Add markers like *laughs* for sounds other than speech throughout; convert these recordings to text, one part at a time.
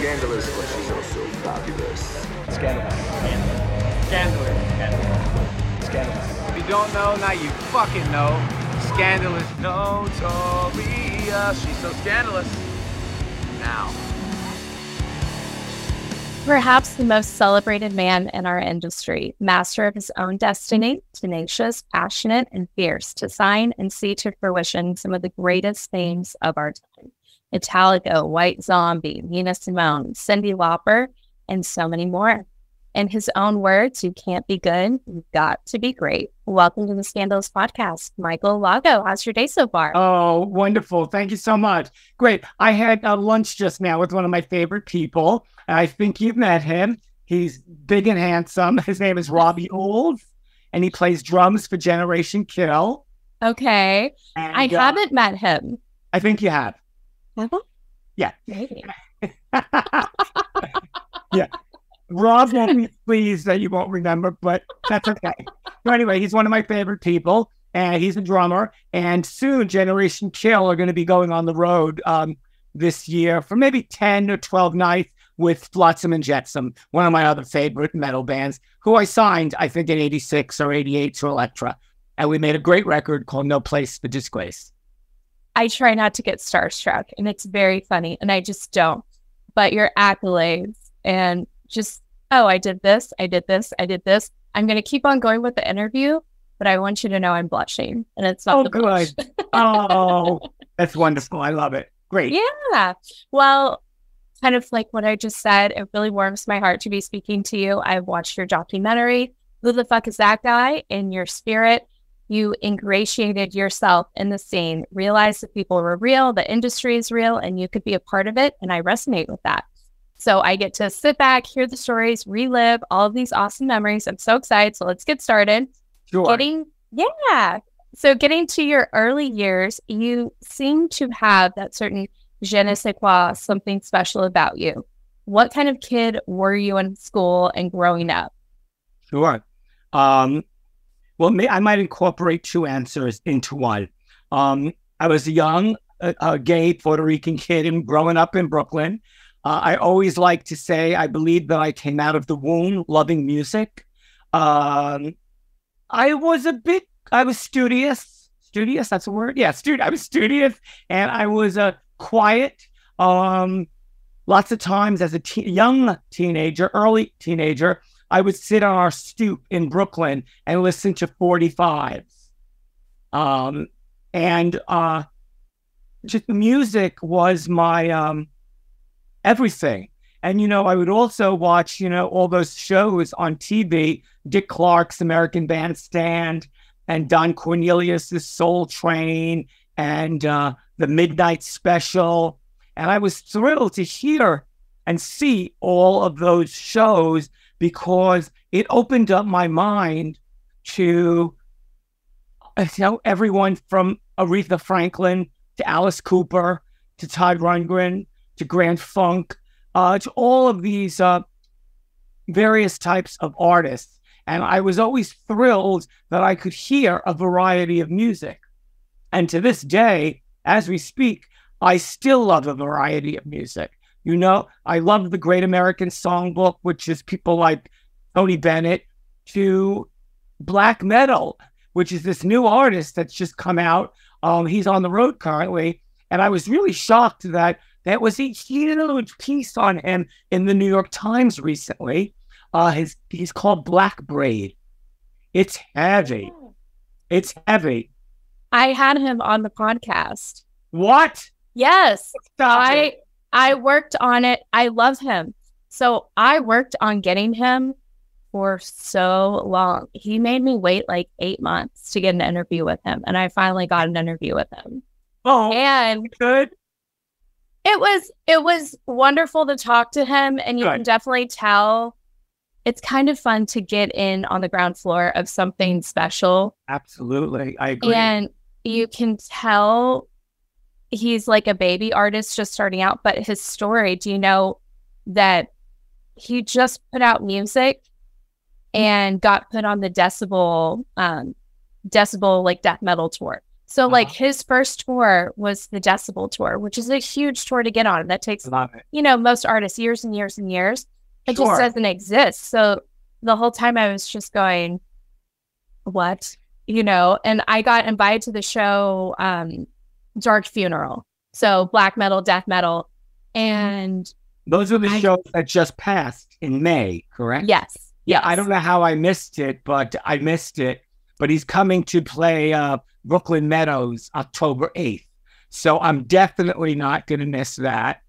scandalous, but she's also fabulous. Scandalous. Scandalous. Scandalous. Scandalous. If you don't know, now you fucking know. Scandalous. Notorious. Uh, she's so scandalous. Now. Perhaps the most celebrated man in our industry, master of his own destiny, tenacious, passionate, and fierce to sign and see to fruition some of the greatest themes of our time. Metallica, White Zombie, Nina Simone, Cyndi Lauper, and so many more. In his own words, you can't be good, you've got to be great. Welcome to the Scandalous Podcast. Michael Lago, how's your day so far? Oh, wonderful. Thank you so much. Great. I had uh, lunch just now with one of my favorite people. I think you've met him. He's big and handsome. His name is Robbie *laughs* Ould, and he plays drums for Generation Kill. Okay. And, I uh, haven't met him. I think you have. Yeah. Maybe. *laughs* yeah. Rob won't be *laughs* pleased that you won't remember, but that's okay. so anyway, he's one of my favorite people, and he's a drummer. And soon, Generation Kill are going to be going on the road um, this year for maybe ten or twelve nights with Flotsam and Jetsam, one of my other favorite metal bands, who I signed, I think, in '86 or '88 to Elektra, and we made a great record called "No Place for Disgrace." I try not to get starstruck, and it's very funny, and I just don't. But your accolades and just, oh, I did this, I did this, I did this. I'm going to keep on going with the interview, but I want you to know I'm blushing, and it's not Oh, the blush. good. oh, *laughs* that's wonderful. I love it. Great. Yeah. Well, kind of like what I just said, it really warms my heart to be speaking to you. I've watched your documentary. Who the fuck is that guy? In your spirit, you ingratiated yourself in the scene, realized that people were real, the industry is real, and you could be a part of it. And I resonate with that. So I get to sit back, hear the stories, relive all of these awesome memories. I'm so excited. So let's get started Sure. getting yeah so getting to your early years you seem to have that certain je ne sais quoi something special about you what kind of kid were you in school and growing up Sure. Um, well, may, I might incorporate two answers into one. Um, I was a young, uh, uh, gay Puerto Rican kid and growing up in Brooklyn. Uh, I always like to say I believe that I came out of the womb loving music. Um, I was a bit, I was studious. Studious, that's a word. Yeah, stud. I was studious, and I was a uh, quiet. Um, lots of times as a te- young teenager, early teenager, I would sit on our stoop in Brooklyn and listen to 45s. Um, and uh, just music was my um, everything. And, you know, I would also watch, you know, all those shows on TV, Dick Clark's American Bandstand and Don Cornelius's Soul Train and uh, the Midnight Special. And I was thrilled to hear and see all of those shows because it opened up my mind to uh, you know everyone from Aretha Franklin to Alice Cooper to Todd Rundgren to Grand Funk uh, to all of these uh, various types of artists, and I was always thrilled that I could hear a variety of music. And to this day, as we speak, I still love a variety of music. You know, I love the Great American Songbook, which is people like Tony Bennett, to black metal, which is this new artist that's just come out. Um, he's on the road currently, and I was really shocked that that was a huge piece on him in the New York Times recently. Uh, his he's called Black Braid. It's heavy. It's heavy. i had him on the podcast What? yes Stop i it. I worked on it. I love him. So i worked on getting him for so long. He made me wait like eight months to get an interview with him and i finally got an interview with him. Oh, and good. it was it was wonderful to talk to him and you can definitely tell it's kind of fun to get in on the ground floor of something special. Absolutely, I agree. and you can tell he's like a baby artist just starting out but his story do you know that he just put out music and got put on the decibel um decibel like death metal tour So like Uh-huh. his first tour was the Decibel tour, which is a huge tour to get on. That takes, you know, most artists years and years and years. It Sure. just doesn't exist. So the whole time I was just going, what? You know, and I got invited to the show um Dark Funeral. So black metal, death metal. And Those are the I- shows that just passed in May, correct? yes. Yeah, I don't know how I missed it, but I missed it. But he's coming to play uh, Brooklyn Meadows October 8th. So I'm definitely not going to miss that.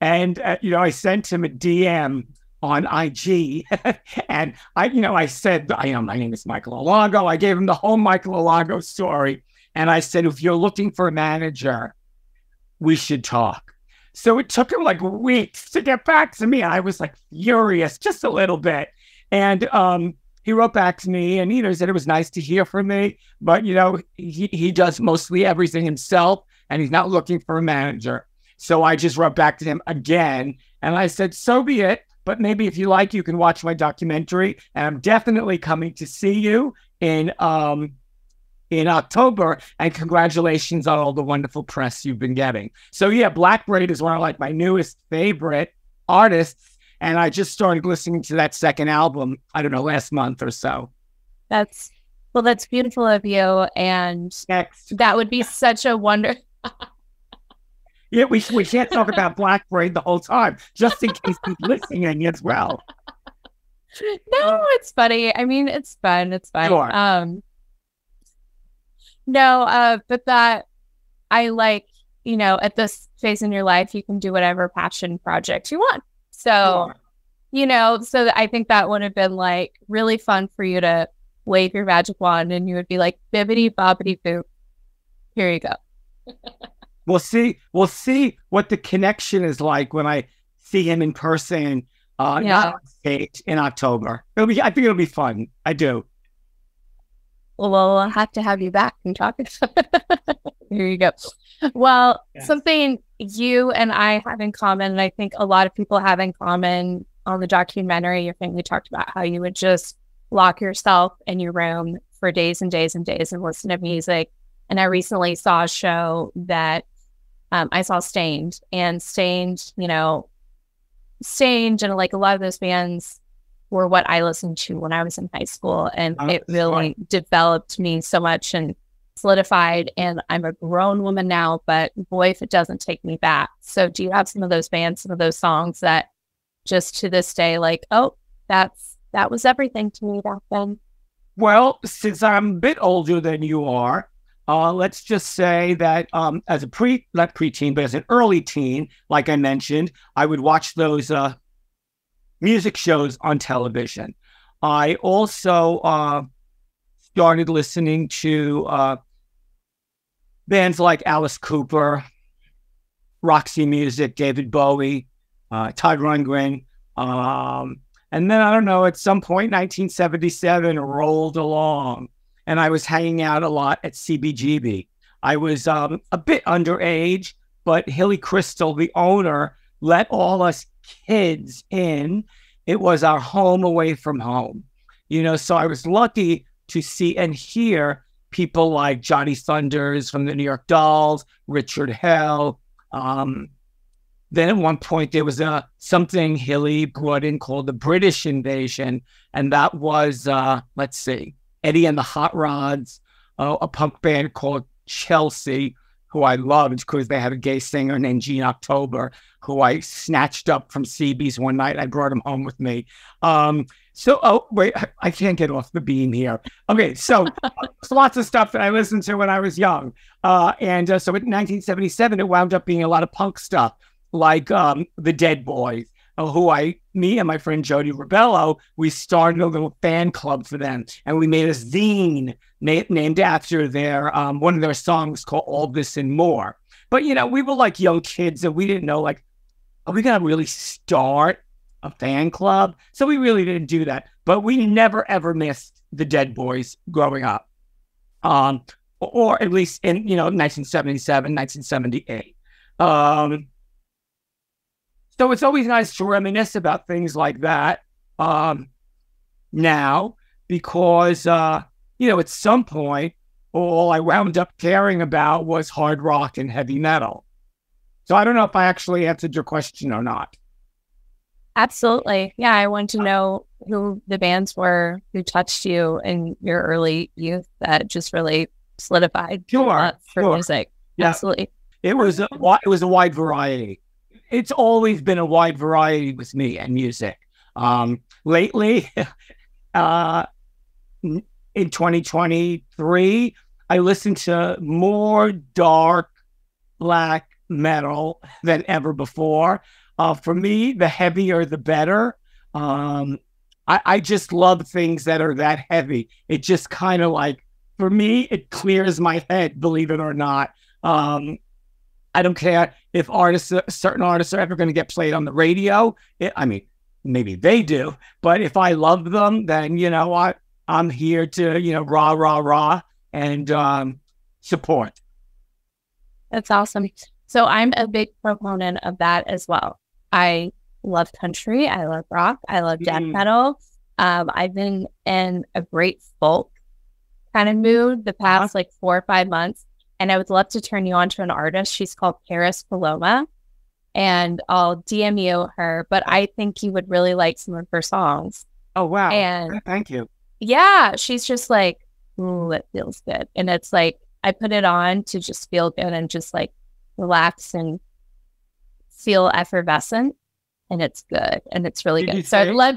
And, uh, you know, I sent him a DM on IG *laughs* and I, you know, I said, I know my name is Michael Alago. I gave him the whole Michael Alago story. And I said, if you're looking for a manager, we should talk. So it took him like weeks to get back to me. I was like furious, just a little bit. And um, he wrote back to me and, you know, he said it was nice to hear from me, but, you know, he, he does mostly everything himself and he's not looking for a manager. So I just wrote back to him again and I said, so be it. But maybe if you like, you can watch my documentary. And I'm definitely coming to see you in um, in October. And congratulations on all the wonderful press you've been getting. So yeah, Black Braid is one of like my newest favorite artists. And I just started listening to that second album, I don't know, last month or so. That's well, that's beautiful of you. And Next. that would be such a wonder. *laughs* Yeah, we, we can't talk about Black Braid the whole time, just in case he's listening as well. *laughs* No, it's funny. I mean, it's fun. It's fun. Sure. Um, no, uh, but that I like, you know, at this phase in your life, you can do whatever passion project you want. So, you know, so I think that would have been like really fun for you to wave your magic wand and you would be like, bibbity bobbity boop. Here you go. *laughs* We'll see. We'll see what the connection is like when I see him in person. Uh, Yeah. not on stage in October. It'll be. I think it'll be fun. I do. Well, we'll have to have you back and talk. *laughs* Here you go. Well, something you and I have in common, and I think a lot of people have in common on the documentary, your family talked about how you would just lock yourself in your room for days and days and days and listen to music. And I recently saw a show that um, I saw Staind, and Staind, you know, Staind, and like a lot of those bands were what I listened to when I was in high school. And Oh, it really developed me so much and solidified. And I'm a grown woman now, but boy, if it doesn't take me back. So, do you have some of those bands, some of those songs that just to this day, like, oh, that's that was everything to me back then? Well, since I'm a bit older than you are, uh, let's just say that um, as a pre, not preteen, but as an early teen, like I mentioned, I would watch those uh, music shows on television. I also uh, started listening to uh, bands like Alice Cooper, Roxy Music, David Bowie, uh, Todd Rundgren. Um, and then I don't know, at some point, 1977 rolled along, and I was hanging out a lot at CBGB. I was um, a bit underage, but Hilly Kristal, the owner, let all us kids in. It was our home away from home, you know. So I was lucky to see and hear people like Johnny Thunders from the New York Dolls, Richard Hell. Um, then at one point there was a something Hilly brought in called the British Invasion, and that was uh, let's see, Eddie and the Hot Rods, uh, a punk band called Chelsea, who I loved because they had a gay singer named Gene October, who I snatched up from CB's one night. I brought him home with me. Um, so, oh wait, I- can't get off the beam here. Okay, so *laughs* lots of stuff that I listened to when I was young, uh, and uh, so in 1977 it wound up being a lot of punk stuff like um, the Dead Boys, uh, who I, me and my friend Jody Ribello, we started a little fan club for them, and we made a zine na- named after their um, one of their songs called "All This and More." But you know, we were like young kids, and we didn't know like, are we gonna really start a fan club? So we really didn't do that. But we never ever missed the Dead Boys growing up, um, or at least in you know 1977, 1978. Um, so it's always nice to reminisce about things like that um, now because, uh, you know, at some point all I wound up caring about was hard rock and heavy metal. So I don't know if I actually answered your question or not. Absolutely. Yeah. I want to know who the bands were who touched you in your early youth that just really solidified Sure, for sure. music. Yeah. Absolutely. It was a it was a wide variety. It's always been a wide variety with me and music. Um, lately, *laughs* uh, in 2023, I listened to more dark black metal than ever before. Uh, for me, the heavier the better. Um, I, I just love things that are that heavy. It just kind of like, for me, it clears my head, believe it or not. Um, I don't care if artists, certain artists are ever going to get played on the radio. It, I mean, maybe they do, but if I love them, then, you know what? I'm here to, you know, rah, rah, rah, and um, support. That's awesome. So I'm a big proponent of that as well. I love country. I love rock. I love death Mm. metal. Um, I've been in a great folk kind of mood the past like four or five months. And I would love to turn you on to an artist. She's called Paris Paloma. And I'll DM you her, but I think you would really like some of her songs. Oh, wow. And Thank you. Yeah, she's just like, ooh, it feels good. And it's like, I put it on to just feel good and just like relax and feel effervescent. And it's good. And it's really Did good. So I say- love,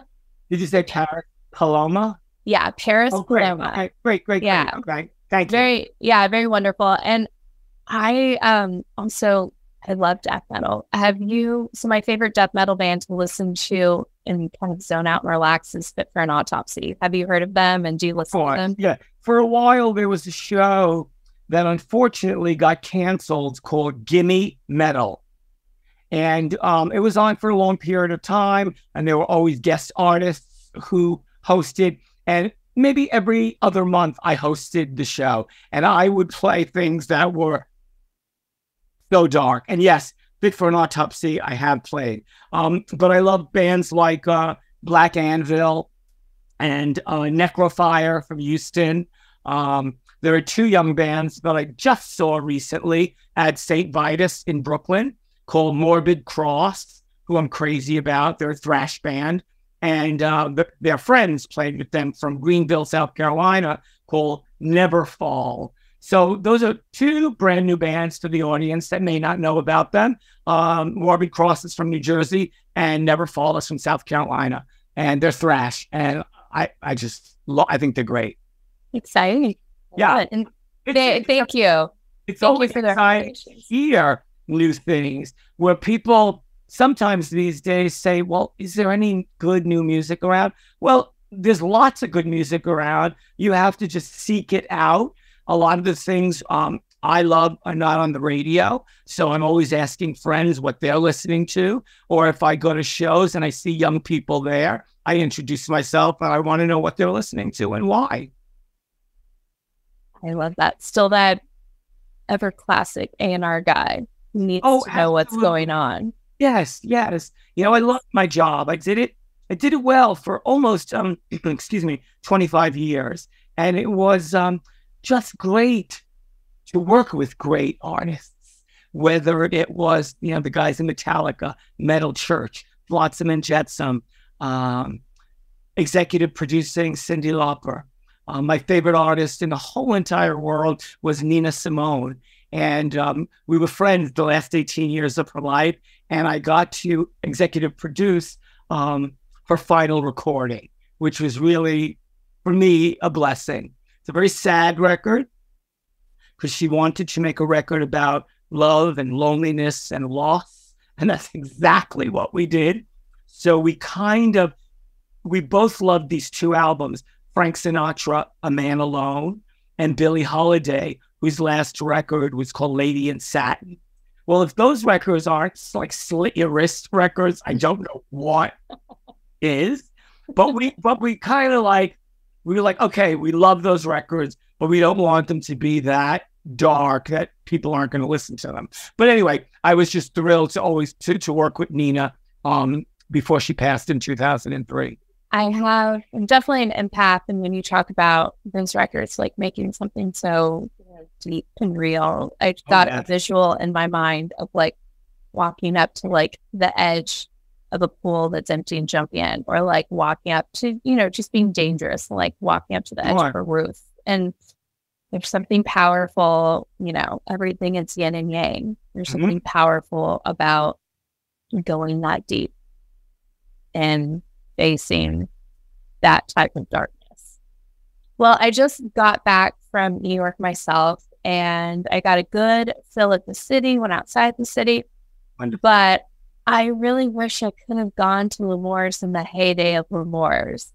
Did you say Paris Paloma? yeah, Paris Oh, great. Paloma. Okay, great, great, Yeah. great. Okay. Thank you. Very, yeah, very wonderful. And I um also, I love death metal. Have you, so my favorite death metal band to listen to and kind of zone out and relax is Fit for an Autopsy. Have you heard of them and do you listen to them? Yeah. For a while, there was a show that unfortunately got canceled called Gimme Metal. And um, it was on for a long period of time. And there were always guest artists who hosted. And maybe every other month, I hosted the show. And I would play things that were so dark. And yes, Fit for an Autopsy, I have played. Um, but I love bands like uh, Black Anvil, and uh, Necrofire from Houston. Um, there are two young bands that I just saw recently at St. Vitus in Brooklyn called Morbid Cross, who I'm crazy about. They're a thrash band. And uh, th- their friends played with them from Greenville, South Carolina, called Never Fall. So those are two brand new bands to the audience that may not know about them. Um, Morbid Cross is from New Jersey, and Never Fall is from South Carolina, and they're thrash. And I, I just, lo- I think they're great. Exciting. Yeah. And It's, th- thank you. it's Thank you always for exciting to hear new things where people sometimes these days say, well, is there any good new music around? Well, there's lots of good music around. You have to just seek it out. A lot of the things um, I love are not on the radio. So I'm always asking friends what they're listening to. Or if I go to shows and I see young people there, I introduce myself and I want to know what they're listening to and why. I love that. Still that ever classic A&R guy who needs Oh, to know what's going on. Yes, yes. You know, I love my job. I did it. I did it well for almost, um, *clears throat* excuse me, 25 years, and it was um, just great to work with great artists. Whether it was, you know, the guys in Metallica, Metal Church, Flotsam and Jetsam, um, executive producing Cyndi Lauper. Uh, my favorite artist in the whole entire world was Nina Simone. And um, we were friends the last 18 years of her life. And I got to executive produce um, her final recording, which was really, for me, a blessing. It's a very sad record because she wanted to make a record about love and loneliness and loss. And that's exactly what we did. So we kind of, we both loved these two albums Frank Sinatra, A Man Alone, and Billie Holiday, whose last record was called Lady in Satin. Well, if those records aren't like slit your wrist records, I don't know what *laughs* is. But we, but we kind of like, we were like, okay, we love those records, but we don't want them to be that dark that people aren't going to listen to them. But anyway, I was just thrilled to always to, to work with Nina um, before she passed in 2003. I have I'm definitely an empath. And when you talk about those records, like making something so you know, deep and real, I got yeah. a visual in my mind of like walking up to like the edge of a pool that's empty and jumping in, or like walking up to, you know, just being dangerous, like walking up to the edge Sure. of a roof. And there's something powerful, you know, everything is yin and yang. There's Mhm. something powerful about going that deep and facing that type of darkness. Well, I just got back from New York myself and I got a good fill at the city, went outside the city, Wonderful. but I really wish I could have gone to L'Amour's in the heyday of L'Amour's.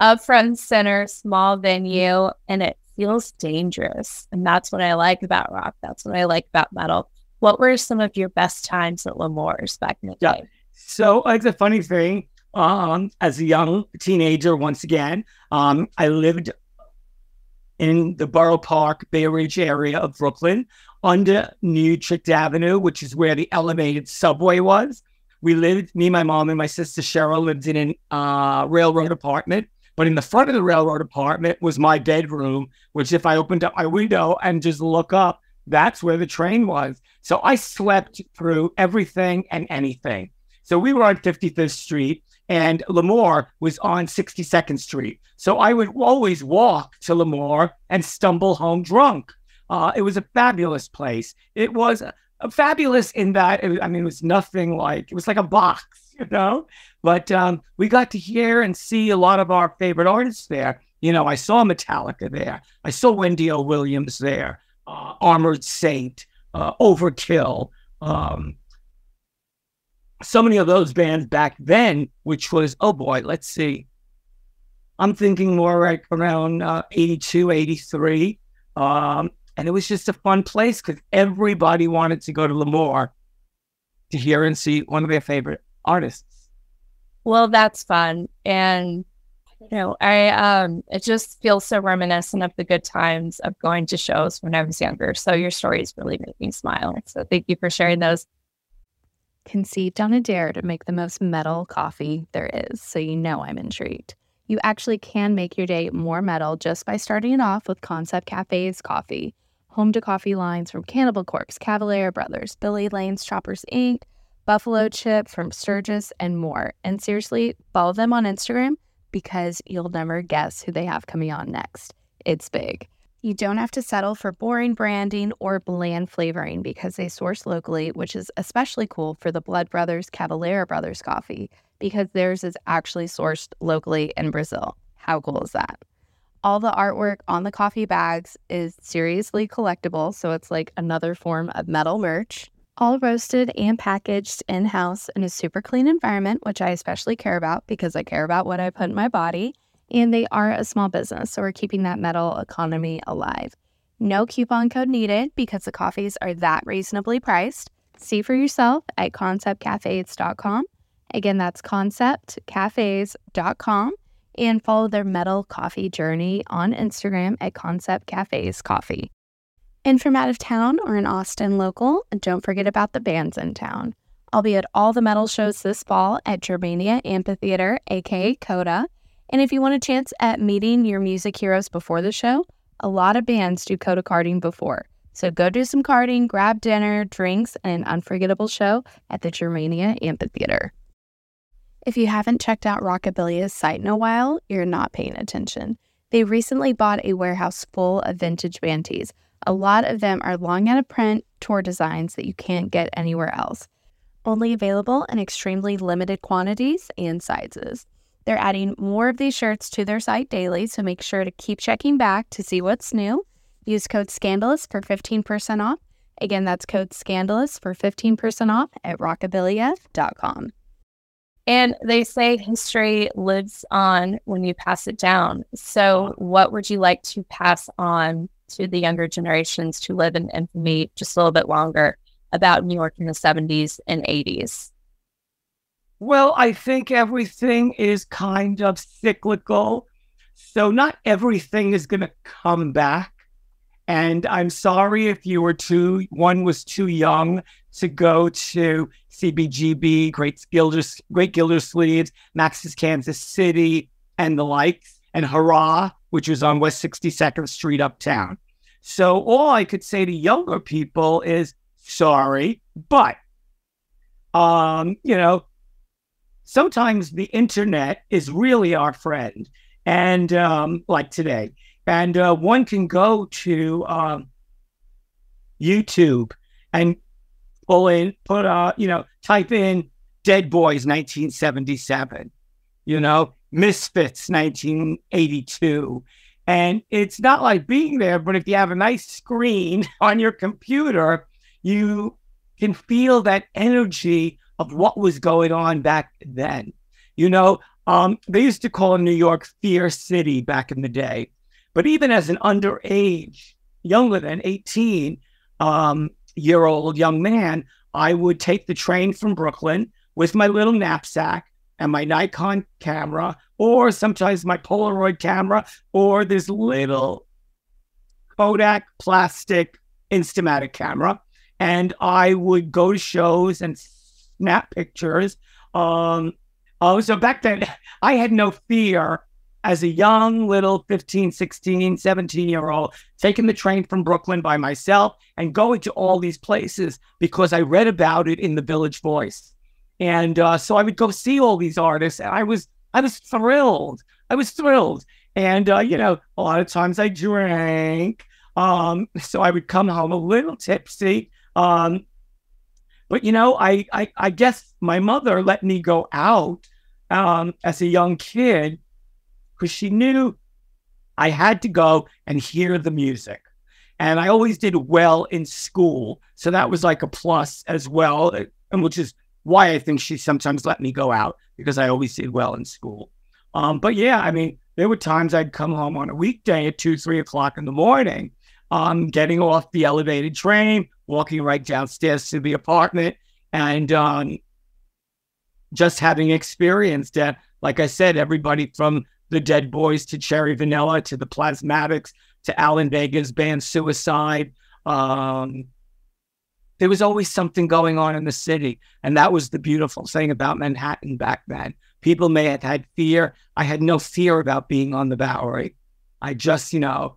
Up front center, small venue, and it feels dangerous. And that's what I like about rock. That's what I like about metal. What were some of your best times at L'Amour's back in the Yeah. day? So like the funny thing. Um, as a young teenager, once again, um, I lived in the Borough Park, Bay Ridge area of Brooklyn, under New Utrecht Avenue, which is where the elevated subway was. We lived, me, my mom, and my sister Cheryl lived in an uh, railroad apartment. But in the front of the railroad apartment was my bedroom, which if I opened up my window and just look up, that's where the train was. So I slept through everything and anything. So we were on 55th Street and L'Amour was on 62nd Street. So I would always walk to L'Amour and stumble home drunk. Uh, it was a fabulous place. It was uh, fabulous in that, it, I mean, it was nothing like, it was like a box, *laughs* you know? But um, we got to hear and see a lot of our favorite artists there. You know, I saw Metallica there. I saw Wendy O. Williams there, uh, Armored Saint, uh, Overkill. Um, so many of those bands back then, which was, oh boy, let's see. I'm thinking more like around uh, 82, 83. Um, and it was just a fun place because everybody wanted to go to L'Amour to hear and see one of their favorite artists. Well, that's fun. And you know, I um it just feels so reminiscent of the good times of going to shows when I was younger. So your stories really make me smile. So thank you for sharing those. Conceived on a dare to make the most metal coffee there is, so you know I'm intrigued. You actually can make your day more metal just by starting it off with Concept Cafe's coffee. Home to coffee lines from Cannibal Corpse, Cavalera Brothers, Billy Lane's Choppers Inc., Buffalo Chip from Sturgis, and more. And seriously, follow them on Instagram because you'll never guess who they have coming on next. It's big. You don't have to settle for boring branding or bland flavoring because they source locally, which is especially cool for the Blood Brothers Cavalera Brothers coffee because theirs is actually sourced locally in Brazil. How cool is that? All the artwork on the coffee bags is seriously collectible, so it's like another form of metal merch. All roasted and packaged in house in a super clean environment, which I especially care about because I care about what I put in my body and they are a small business, so we're keeping that metal economy alive. No coupon code needed because the coffees are that reasonably priced. See for yourself at conceptcafes.com. Again, that's conceptcafes.com and follow their metal coffee journey on Instagram at Concept Cafes Coffee. And from out of town or an Austin local, don't forget about the bands in town. I'll be at all the metal shows this fall at Germania Amphitheater, aka COTA. And if you want a chance at meeting your music heroes before the show, a lot of bands do COTA karting before. So go do some karting, grab dinner, drinks, and an unforgettable show at the Germania Amphitheater. If you haven't checked out Rockabilia's site in a while, you're not paying attention. They recently bought a warehouse full of vintage band. A lot of them are long out of print tour designs that you can't get anywhere else. Only available in extremely limited quantities and sizes. They're adding more of these shirts to their site daily, so make sure to keep checking back to see what's new. Use code SCANDALOUS for 15% off. Again, that's code SCANDALOUS for 15% off at rockabilia.com. And they say history lives on when you pass it down. So, what would you like to pass on to the younger generations to live in infamy just a little bit longer about New York in the 70s and 80s? Well, I think everything is kind of cyclical. So not everything is going to come back. And I'm sorry if you were too, one was too young to go to CBGB, Great Gilders, Great Gildersleeves, Max's Kansas City, and the likes, and Hurrah, which was on West 62nd Street uptown. So all I could say to younger people is sorry, but um, you know, sometimes the internet is really our friend. And um, like today, and uh, one can go to um, YouTube and pull in, put, uh, you know, type in Dead Boys 1977, you know, Misfits 1982. And it's not like being there, but if you have a nice screen *laughs* on your computer, you can feel that energy of what was going on back then. You know, um, they used to call New York Fear City back in the day. But even as an underage, younger than 18 um, year old young man, I would take the train from Brooklyn with my little knapsack and my Nikon camera, or sometimes my Polaroid camera, or this little Kodak plastic Instamatic camera. And I would go to shows and snap pictures. Um, oh, so back then I had no fear as a young little 15, 16, 17 year old, taking the train from Brooklyn by myself and going to all these places because I read about it in the Village Voice. And uh, so I would go see all these artists and I was, I was thrilled. I was thrilled. And, uh, you know, a lot of times I drank. Um, so I would come home a little tipsy. Um, but, you know, I, I, I guess my mother let me go out um, as a young kid because she knew I had to go and hear the music. And I always did well in school. So that was like a plus as well, and which is why I think she sometimes let me go out because I always did well in school. Um, but yeah, I mean, there were times I'd come home on a weekday at two, three o'clock in the morning, um, getting off the elevated train, walking right downstairs to the apartment, and um, just having experienced that. Like I said, everybody from the Dead Boys to Cherry Vanilla to the Plasmatics to Alan Vega's band Suicide. Um, there was always something going on in the city. And that was the beautiful thing about Manhattan back then. People may have had fear. I had no fear about being on the Bowery. I just, you know,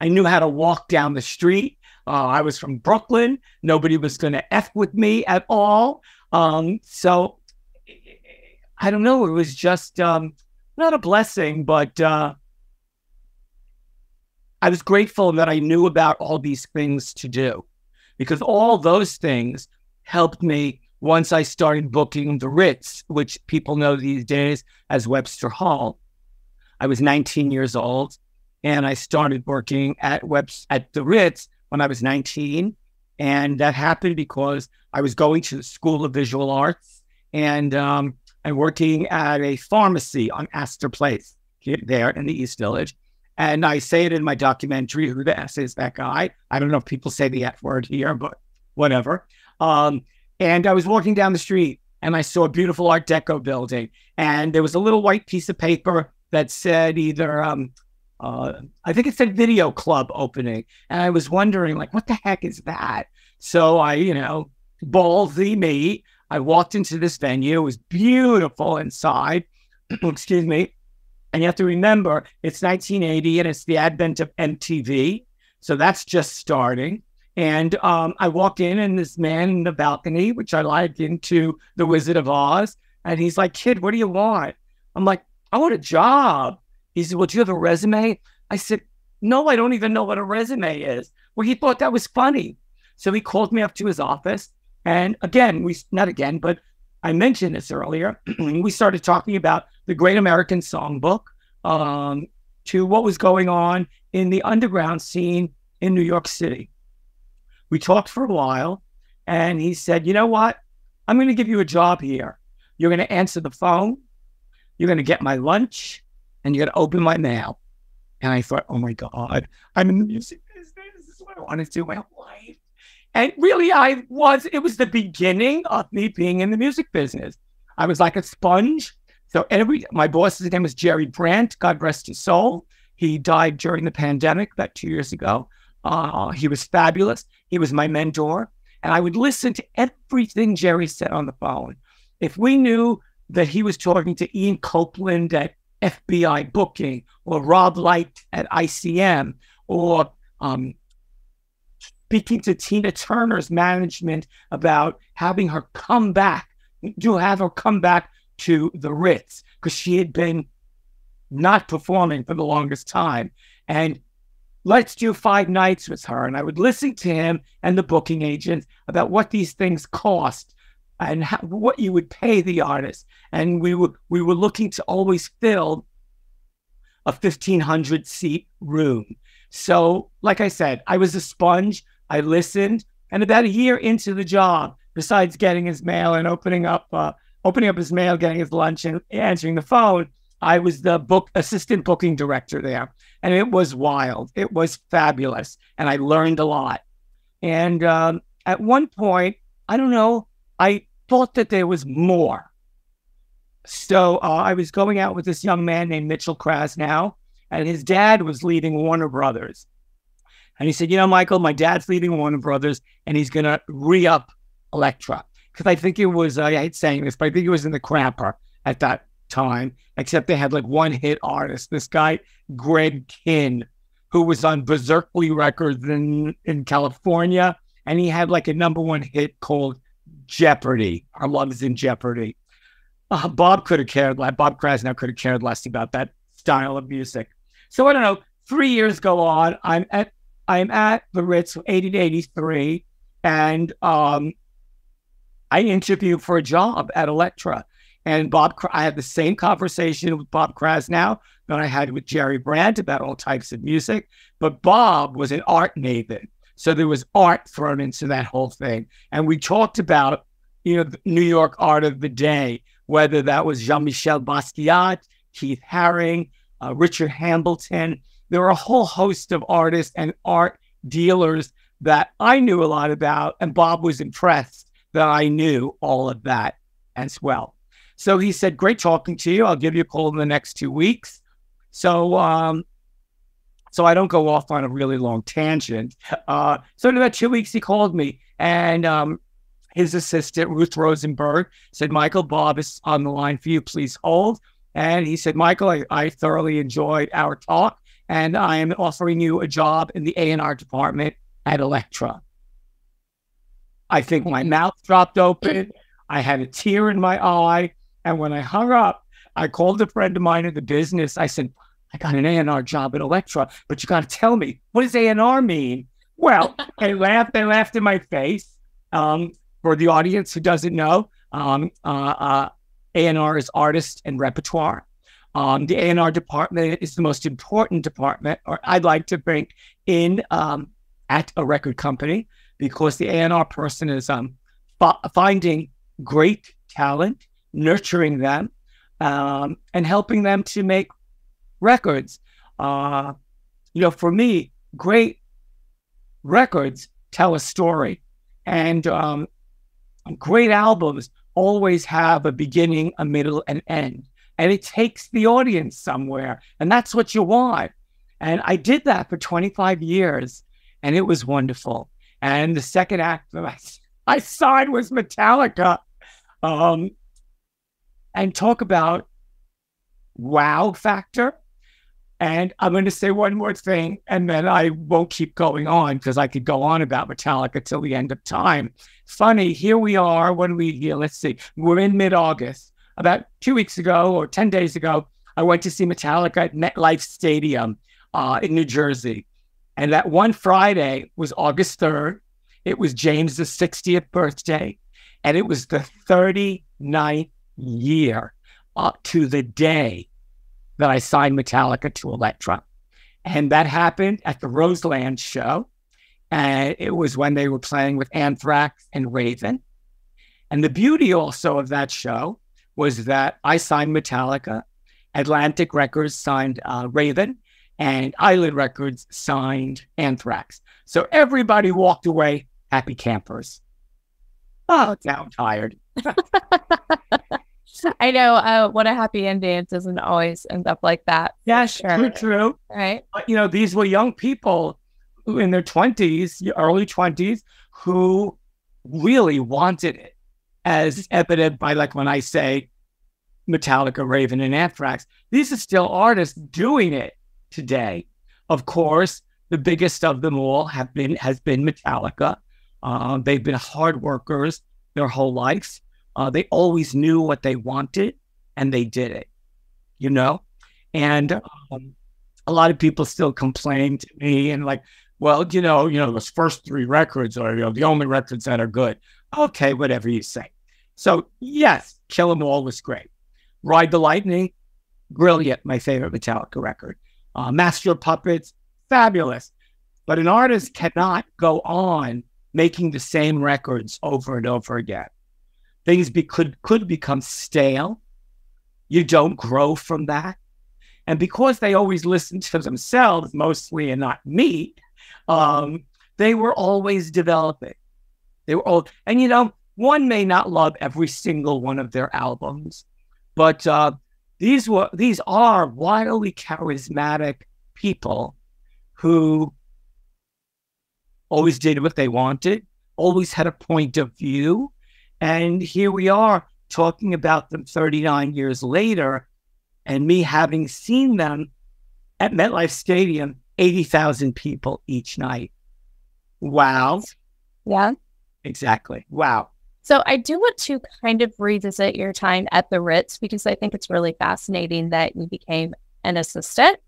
I knew how to walk down the street. Uh, I was from Brooklyn. Nobody was going to F with me at all. Um, so I don't know. It was just, um, not a blessing, but uh, I was grateful that I knew about all these things to do because all those things helped me once I started booking the Ritz, which people know these days as Webster Hall. I was 19 years old and I started working at Webs at the Ritz when I was 19. And that happened because I was going to the School of Visual Arts and um, and working at a pharmacy on Astor Place here, there in the East Village. And I say it in my documentary, Who the S is that guy? I don't know if people say the F word here, but whatever. Um, and I was walking down the street and I saw a beautiful Art Deco building. And there was a little white piece of paper that said either, um, uh, I think it said Video Club opening. And I was wondering, like, what the heck is that? So I, you know, ballsy me, I walked into this venue. It was beautiful inside. *clears throat* Excuse me. And you have to remember, it's 1980 and it's the advent of MTV. So that's just starting. And um, I walk in, and this man in the balcony, which I like into The Wizard of Oz, and he's like, Kid, what do you want? I'm like, I want a job. He said, Well, do you have a resume? I said, No, I don't even know what a resume is. Well, he thought that was funny. So he called me up to his office and again, we not again, but I mentioned this earlier. *clears throat* we started talking about the Great American Songbook um, to what was going on in the underground scene in New York City. We talked for a while, and he said, "You know what? I'm going to give you a job here. You're going to answer the phone. You're going to get my lunch, and you're going to open my mail." And I thought, "Oh my God, I'm in the music business. This is what I want to do my whole life." And really, I was, it was the beginning of me being in the music business. I was like a sponge. So every, my boss's name was Jerry Brandt, God rest his soul. He died during the pandemic about two years ago. Uh, he was fabulous. He was my mentor. And I would listen to everything Jerry said on the phone. If we knew that he was talking to Ian Copeland at FBI booking or Rob Light at ICM or um, speaking to Tina Turner's management about having her come back, to have her come back to the Ritz because she had been not performing for the longest time. And let's do five nights with her. And I would listen to him and the booking agent about what these things cost and how, what you would pay the artist. And we were we were looking to always fill a 1500 seat room. So, like I said, I was a sponge. I listened, and about a year into the job, besides getting his mail and opening up uh, opening up his mail, getting his lunch, and answering the phone, I was the book assistant booking director there, and it was wild. It was fabulous, and I learned a lot. And um, at one point, I don't know, I thought that there was more. So uh, I was going out with this young man named Mitchell Krasnow, and his dad was leaving Warner Brothers. And he said, You know, Michael, my dad's leaving Warner Brothers, and he's going to re up Elektra. Because I think it was, uh, I hate saying this, but I think it was in the crapper at that time, except they had like one hit artist. This guy, Greg Kihn, who was on Beserkley Records in, in California, and he had like a number one hit called Jeopardy. Our love is in Jeopardy. Uh, Bob could have cared. Bob Krasnow could have cared less about that style of music. So I don't know. Three years go on. I'm at I'm at the Ritz, 80 to 83, and um, I interview for a job at Elektra. And Bob, I had the same conversation with Bob Krasnow that I had with Jerry Brandt about all types of music. But Bob was an art maven. So there was art thrown into that whole thing. And we talked about, you know, New York art of the day, whether that was Jean Michel Basquiat, Keith Haring, uh, Richard Hambleton. There were a whole host of artists and art dealers that I knew a lot about. And Bob was impressed that I knew all of that as well. So he said, Great talking to you. I'll give you a call in the next two weeks. So, um, so I don't go off on a really long tangent. Uh, so in about two weeks, he called me and um, his assistant, Ruth Rosenberg, said, Michael, Bob is on the line for you. Please hold. And he said, Michael, I, I thoroughly enjoyed our talk and I am offering you a job in the A&R department at Elektra. I think my mouth dropped open. I had a tear in my eye. And when I hung up, I called a friend of mine in the business. I said, I got an A&R job at Elektra, but you got to tell me, what does A&R mean? Well, *laughs* they laughed. They laughed in my face. Um, for the audience who doesn't know, um, uh, uh, A&R is artist and repertoire. Um, the A&R department is the most important department, or I'd like to think, in um, at a record company because the A&R person is um, f- finding great talent nurturing them, um, and helping them to make records. Uh, you know, for me, great records tell a story, and um, great albums always have a beginning, a middle, and end, and it takes the audience somewhere, and that's what you want. And I did that for 25 years, and it was wonderful. And the second act that I, *laughs* I signed was Metallica. Um, and talk about wow factor. And I'm going to say one more thing, and then I won't keep going on because I could go on about Metallica till the end of time. Funny, here we are. When we here? Let's see. We're in mid August. About two weeks ago or 10 days ago, I went to see Metallica at MetLife Stadium uh, in New Jersey. And that one Friday was August 3rd. It was James' 60th birthday. And it was the 39th year up to the day that I signed Metallica to Elektra. And that happened at the Roseland show. And it was when they were playing with Anthrax and Raven. And the beauty also of that show was that I signed Metallica, Atlantic Records signed uh, Raven, and Island Records signed Anthrax. So everybody walked away happy campers. Oh, now I'm tired. *laughs* *laughs* I know uh, what a happy ending doesn't always end up like that. Yes, sure. true, true. Right. But, you know, these were young people who, in their 20s, early 20s, who really wanted it, as evident by like when I say, Metallica, Raven, and Anthrax. These are still artists doing it today. Of course, the biggest of them all have been has been Metallica. Uh, they've been hard workers their whole lives. Uh, they always knew what they wanted, and they did it. You know, and um, a lot of people still complain to me and like, well, you know, you know, those first three records are you know the only records that are good. Okay, whatever you say. So yes, Kill 'Em All was great. Ride the Lightning, brilliant. My favorite Metallica record. Uh, Master of Puppets, fabulous. But an artist cannot go on making the same records over and over again. Things be, could could become stale. You don't grow from that. And because they always listened to themselves mostly and not me, um, they were always developing. They were all, and you know, one may not love every single one of their albums, but uh, these were these are wildly charismatic people who always did what they wanted, always had a point of view, and here we are talking about them 39 years later, and me having seen them at MetLife Stadium, 80,000 people each night. Wow. Yeah. Exactly. Wow. So I do want to kind of revisit your time at the Ritz because I think it's really fascinating that you became an assistant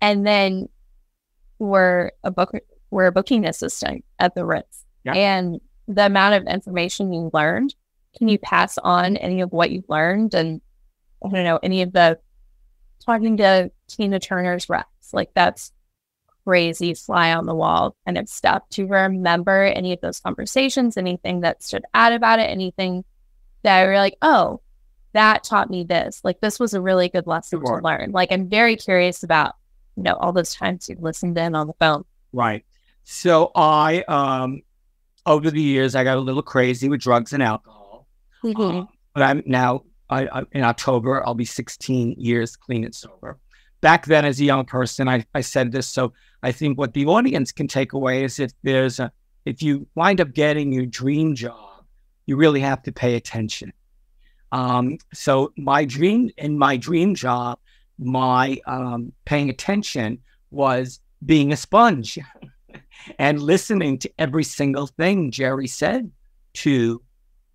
and then were a book were a booking assistant at the Ritz. Yeah. And the amount of information you learned, can you pass on any of what you've learned and I don't know, any of the talking to Tina Turner's reps? Like that's crazy fly on the wall kind of stuff. You remember any of those conversations, anything that stood out about it, anything that you were like, oh, that taught me this? Like this was a really good lesson Sure. to learn. Like I'm very curious about, you know, all those times you've listened in on the phone. Right. So I, um, over the years, I got a little crazy with drugs and alcohol. Mm-hmm. Uh, but I'm now I, I, in October. I'll be 16 years clean and sober. Back then, as a young person, I, I said this. So I think what the audience can take away is if there's a if you wind up getting your dream job, you really have to pay attention. Um, so my dream in my dream job, my um, paying attention was being a sponge *laughs* and listening to every single thing Jerry said to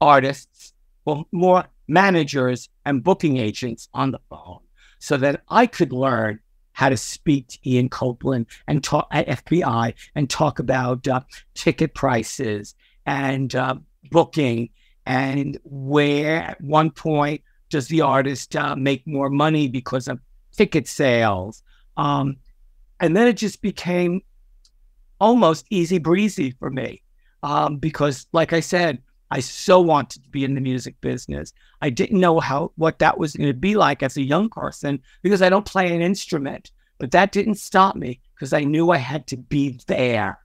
artists, well, more managers and booking agents on the phone so that I could learn how to speak to Ian Copeland and talk at FBI and talk about uh, ticket prices and uh, booking and where at one point does the artist uh, make more money because of ticket sales. Um, and then it just became almost easy breezy for me um, because, like I said, I so wanted to be in the music business. I didn't know how what that was going to be like as a young person because I don't play an instrument. But that didn't stop me because I knew I had to be there.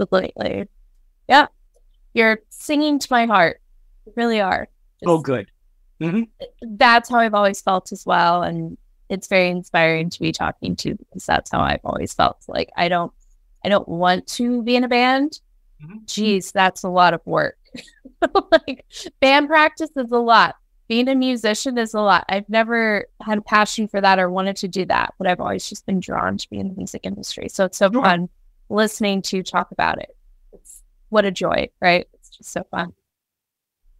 Absolutely. Yeah. You're singing to my heart. You really are. Oh, Just- good. hmm that's how I've always felt as well. And it's very inspiring to be talking to because that's how I've always felt. Like I don't I don't want to be in a band. Mhm. Geez, that's a lot of work. *laughs* like band practice is a lot. Being a musician is a lot. I've never had a passion for that or wanted to do that, but I've always just been drawn to be in the music industry. So it's so Sure. fun listening to you talk about it. It's what a joy, right? It's just so fun.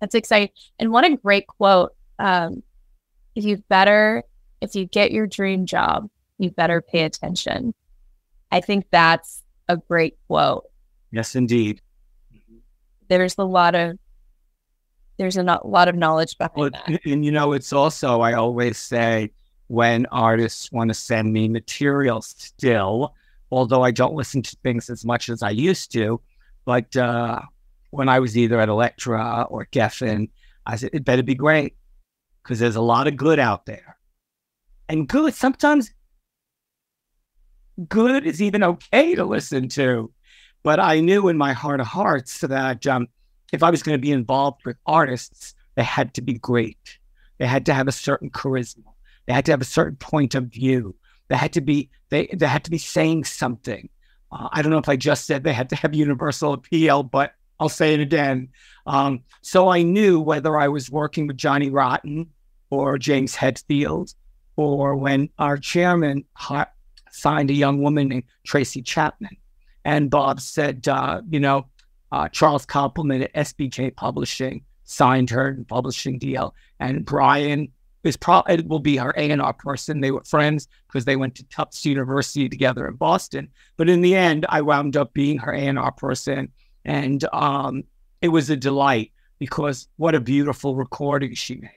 That's exciting. And what a great quote. Um, you better, if you get your dream job, you better pay attention. I think that's a great quote. Yes, indeed. There's a lot of, there's a lot of knowledge behind Well, that. and, you know, it's also, I always say when artists want to send me material still, although I don't listen to things as much as I used to, but uh, when I was either at Elektra or Geffen, I said, it better be great because there's a lot of good out there. And good, sometimes good is even okay to listen to. But I knew in my heart of hearts that um, if I was going to be involved with artists, they had to be great. They had to have a certain charisma. They had to have a certain point of view. They had to be they they had to be saying something. Uh, I don't know if I just said they had to have universal appeal, but I'll say it again. Um, so I knew whether I was working with Johnny Rotten or James Hetfield, or when our chairman ha- signed a young woman named Tracy Chapman. And Bob said, uh, you know, uh, Charles Koppelman at SBK Publishing signed her publishing deal. And Brian is probably will be her A&R person. They were friends because they went to Tufts University together in Boston. But in the end, I wound up being her A&R person. And um, it was a delight because what a beautiful recording she made.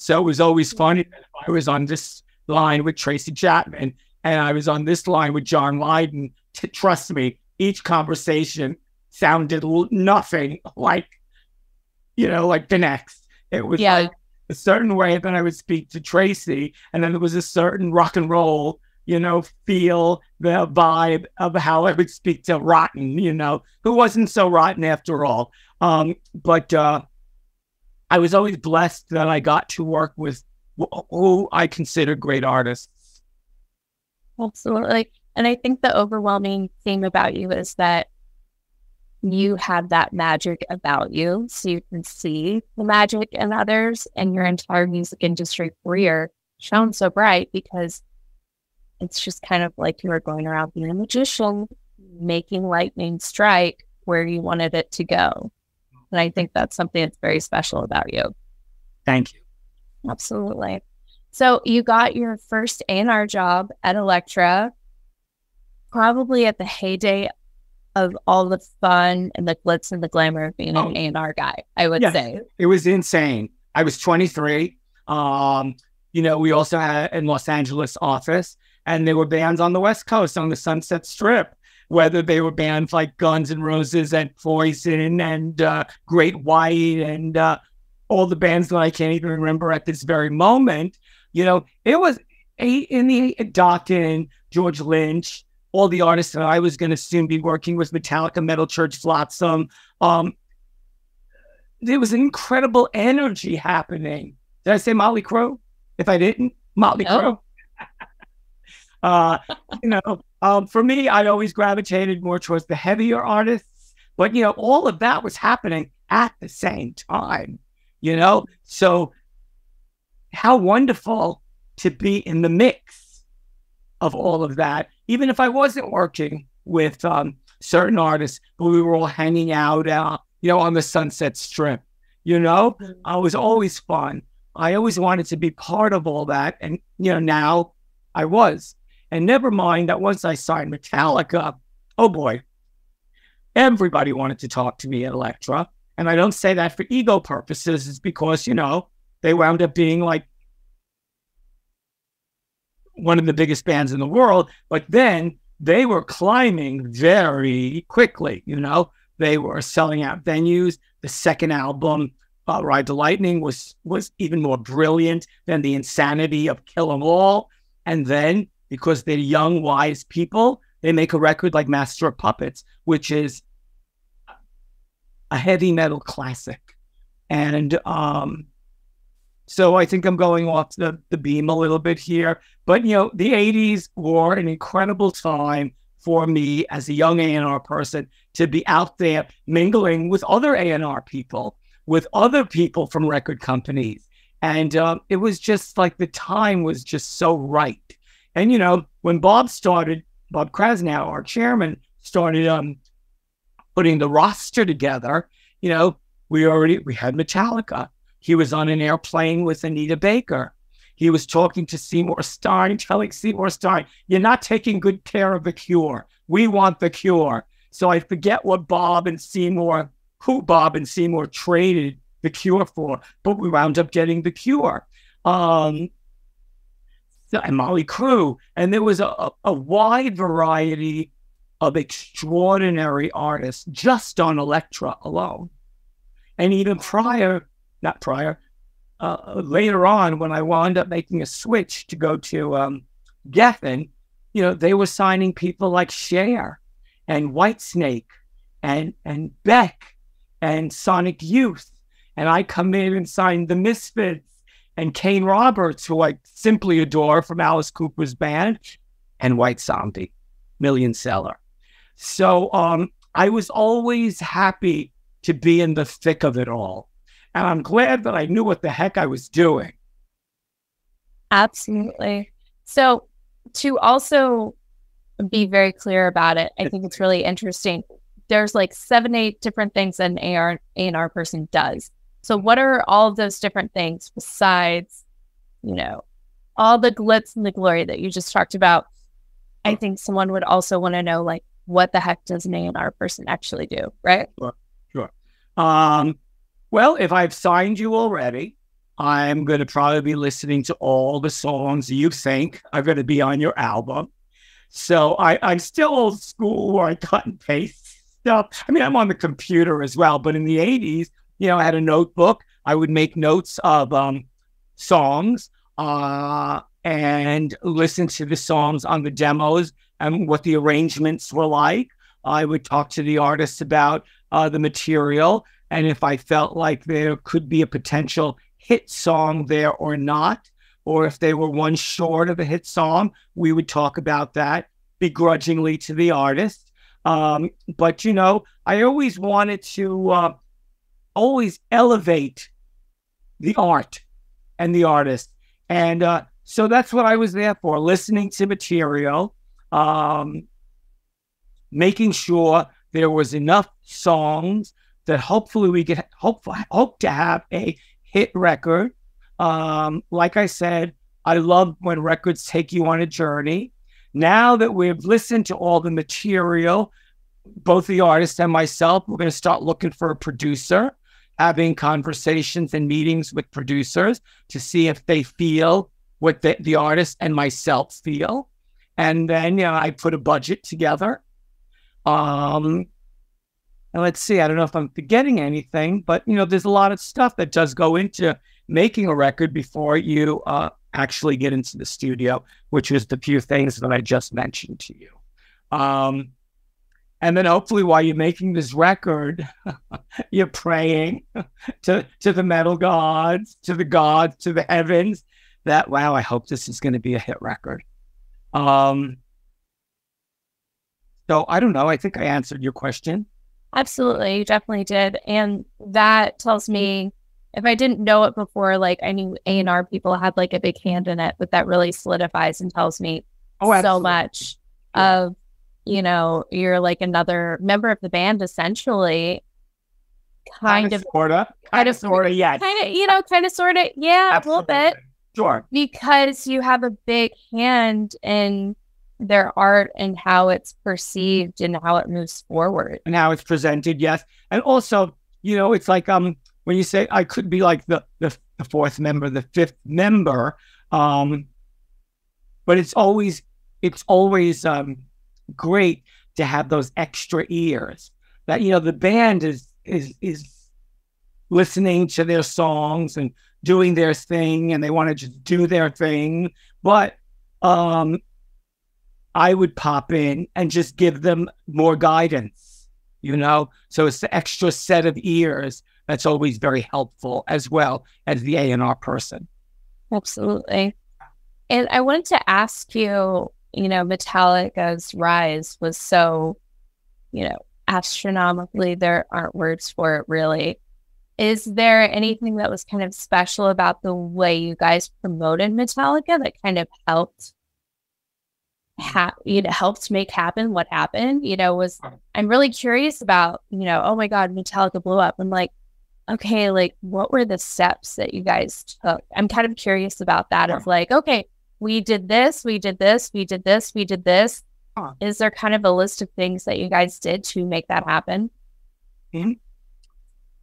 So it was always funny that if I was on this line with Tracy Chapman and I was on this line with John Lydon, to trust me, each conversation sounded nothing like, you know, like the next. It was Yeah. like a certain way that I would speak to Tracy, and then there was a certain rock and roll, you know, feel, the vibe of how I would speak to Rotten, you know, who wasn't so rotten after all. Um, but uh, I was always blessed that I got to work with who I consider great artists. Absolutely. And I think the overwhelming theme about you is that you have that magic about you. So you can see the magic in others and your entire music industry career shone so bright because it's just kind of like you were going around being a magician, making lightning strike where you wanted it to go. And I think that's something that's very special about you. Thank you. Absolutely. So you got your first A&R job at Elektra, probably at the heyday of all the fun and the glitz and the glamour of being Oh. an A&R guy, I would Yes. say. It was insane. I was 23. Um, you know, we also had in Los Angeles office, and there were bands on the West Coast on the Sunset Strip, whether they were bands like Guns N' Roses and Poison and uh, Great White and uh, all the bands that I can't even remember at this very moment. You know, it was in the Dokken, George Lynch, all the artists that I was going to soon be working with, Metallica, Metal Church, Flotsam. Um, there was an incredible energy happening. Did I say Motley Crue? If I didn't, Motley No. Crue. *laughs* uh, you know, um, for me, I always gravitated more towards the heavier artists, but you know, all of that was happening at the same time. You know, so how wonderful to be in the mix of all of that, even if I wasn't working with um, certain artists, but we were all hanging out, uh, you know, on the Sunset Strip. You know, I was always fun. I always wanted to be part of all that, and you know, now I was. And never mind that once I signed Metallica, oh boy, everybody wanted to talk to me at Elektra. And I don't say that for ego purposes, it's because, you know, they wound up being like one of the biggest bands in the world. But then they were climbing very quickly, you know, they were selling out venues. The second album, uh, Ride the Lightning, was was even more brilliant than the insanity of Kill 'Em All. And then because they're young, wise people, they make a record like Master of Puppets, which is a heavy metal classic. And um, so I think I'm going off the, the beam a little bit here. But, you know, the 80s were an incredible time for me as a young A&R person to be out there mingling with other A&R people, with other people from record companies. And um, it was just like the time was just so right. And, you know, when Bob started, Bob Krasnow, our chairman, started um, putting the roster together, you know, we already, we had Metallica. He was on an airplane with Anita Baker. He was talking to Seymour Stein, telling Seymour Stein, you're not taking good care of the cure. We want the cure. So I forget what Bob and Seymour, who Bob and Seymour traded the cure for, but we wound up getting the cure. Um, and Motley Crue. And there was a, a, wide variety of extraordinary artists just on Elektra alone. And even prior, not prior, uh, later on, when I wound up making a switch to go to um, Geffen, you know, they were signing people like Cher and Whitesnake and and Beck and Sonic Youth. And I come in and sign the Misfits and Kane Roberts, who I simply adore from Alice Cooper's band, and White Zombie, Million Seller. So um, I was always happy to be in the thick of it all. And I'm glad that I knew what the heck I was doing. Absolutely. So, to also be very clear about it, I think it's really interesting. There's like seven, eight different things an AR A&R person does. So, what are all of those different things besides, you know, all the glitz and the glory that you just talked about? I think someone would also want to know, like, what the heck does an A&R person actually do, right? Sure. Sure. Um, well, if I've signed you already, I'm going to probably be listening to all the songs you think are going to be on your album. So I, I'm still old school where I cut and paste stuff. I mean, I'm on the computer as well, but in the 80s, you know, I had a notebook. I would make notes of um, songs uh, and listen to the songs on the demos and what the arrangements were like. I would talk to the artists about uh, the material. And if I felt like there could be a potential hit song there or not, or if they were one short of a hit song, we would talk about that begrudgingly to the artist. Um, but, you know, I always wanted to uh, always elevate the art and the artist. And uh, so that's what I was there for listening to material, um, making sure there was enough songs that hopefully we could hope, hope to have a hit record. Um, like I said, I love when records take you on a journey. Now that we've listened to all the material, both the artist and myself, we're going to start looking for a producer, having conversations and meetings with producers to see if they feel what the, the artist and myself feel. And then, you know, I put a budget together. Um, and let's see, I don't know if I'm forgetting anything, but you know, there's a lot of stuff that does go into making a record before you uh, actually get into the studio, which is the few things that I just mentioned to you. Um, and then hopefully while you're making this record, *laughs* you're praying *laughs* to to the metal gods, to the gods, to the heavens that wow, I hope this is going to be a hit record. Um, so I don't know. I think I answered your question. Absolutely, you definitely did, and that tells me if I didn't know it before, like I knew A and R people had like a big hand in it, but that really solidifies and tells me oh, so much yeah. of you know you're like another member of the band essentially kind, kind of, sorta. kind of sorta yeah. kind of you know kind of sorta yeah Absolutely. a little bit. Sure. Because you have a big hand in their art and how it's perceived and how it moves forward. And how it's presented yes. And also you know it's like um when you say i could be like the the, the fourth member the fifth member um but it's always it's always um great to have those extra ears that you know the band is is is listening to their songs and doing their thing and they want to just do their thing but um I would pop in and just give them more guidance, you know? So it's the extra set of ears that's always very helpful as well as the A&R person. Absolutely. And I wanted to ask you, you know, Metallica's rise was so, you know, astronomically, there aren't words for it really. Is there anything that was kind of special about the way you guys promoted Metallica that kind of helped ha- you know helped make happen what happened? You know was i'm really curious about you know oh my god metallica blew up. I'm like okay like what were the steps that you guys took? I'm kind of curious about that of like okay we did this we did this we did this we did this is there kind of a list of things that you guys did to make that happen mm-hmm.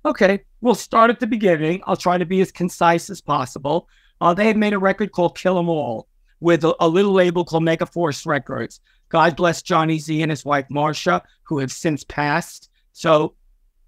okay we'll start at the beginning i'll try to be as concise as possible uh, they had made a record called kill 'em all with a, a little label called Megaforce Records. God bless Johnny Z and his wife Marcia, who have since passed. So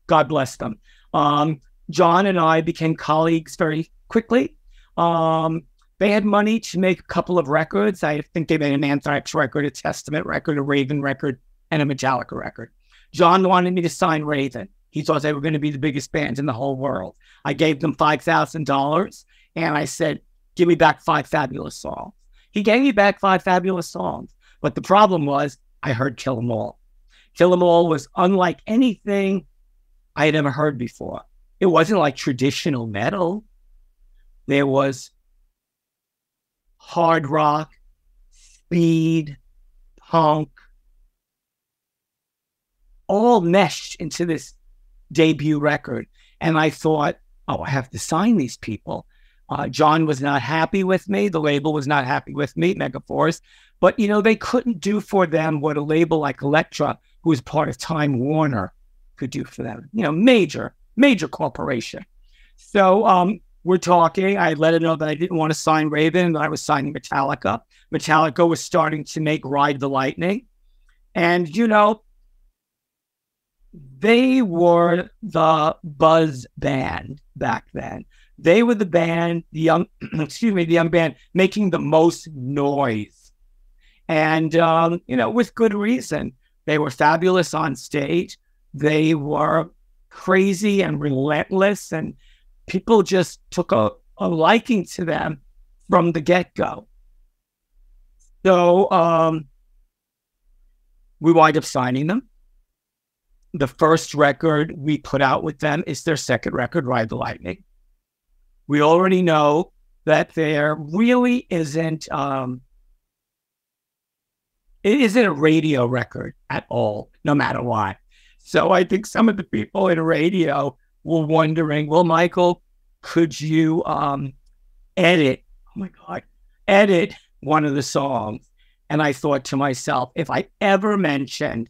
God bless them. Um, John and I became colleagues very quickly. Um, they had money to make a couple of records. I think they made an Anthrax record, a Testament record, a Raven record, and a Metallica record. John wanted me to sign Raven. He thought they were going to be the biggest band in the whole world. I gave them $5,000 and I said, Give me back five fabulous songs. He gave me back five fabulous songs. But the problem was I heard Kill 'Em All. Kill 'Em All was unlike anything I had ever heard before. It wasn't like traditional metal. There was hard rock, speed, punk, all meshed into this debut record. And I thought, oh, I have to sign these people. Uh, John was not happy with me. The label was not happy with me, Megaforce. But, you know, they couldn't do for them what a label like Elektra, who was part of Time Warner, could do for them. You know, major, major corporation. So um, we're talking. I let her know that I didn't want to sign Raven, that I was signing Metallica. Metallica was starting to make Ride the Lightning. And, you know, they were the buzz band back then. They were the band, the young, *clears throat* excuse me, the young band making the most noise. And, um, you know, with good reason. They were fabulous on stage. They were crazy and relentless, and people just took a, a liking to them from the get go. So um, we wind up signing them the first record we put out with them is their second record, Ride the Lightning. We already know that there really isn't um, it isn't a radio record at all, no matter what. So I think some of the people in radio were wondering, well, Michael, could you um, edit? Oh my God, edit one of the songs. And I thought to myself, if I ever mentioned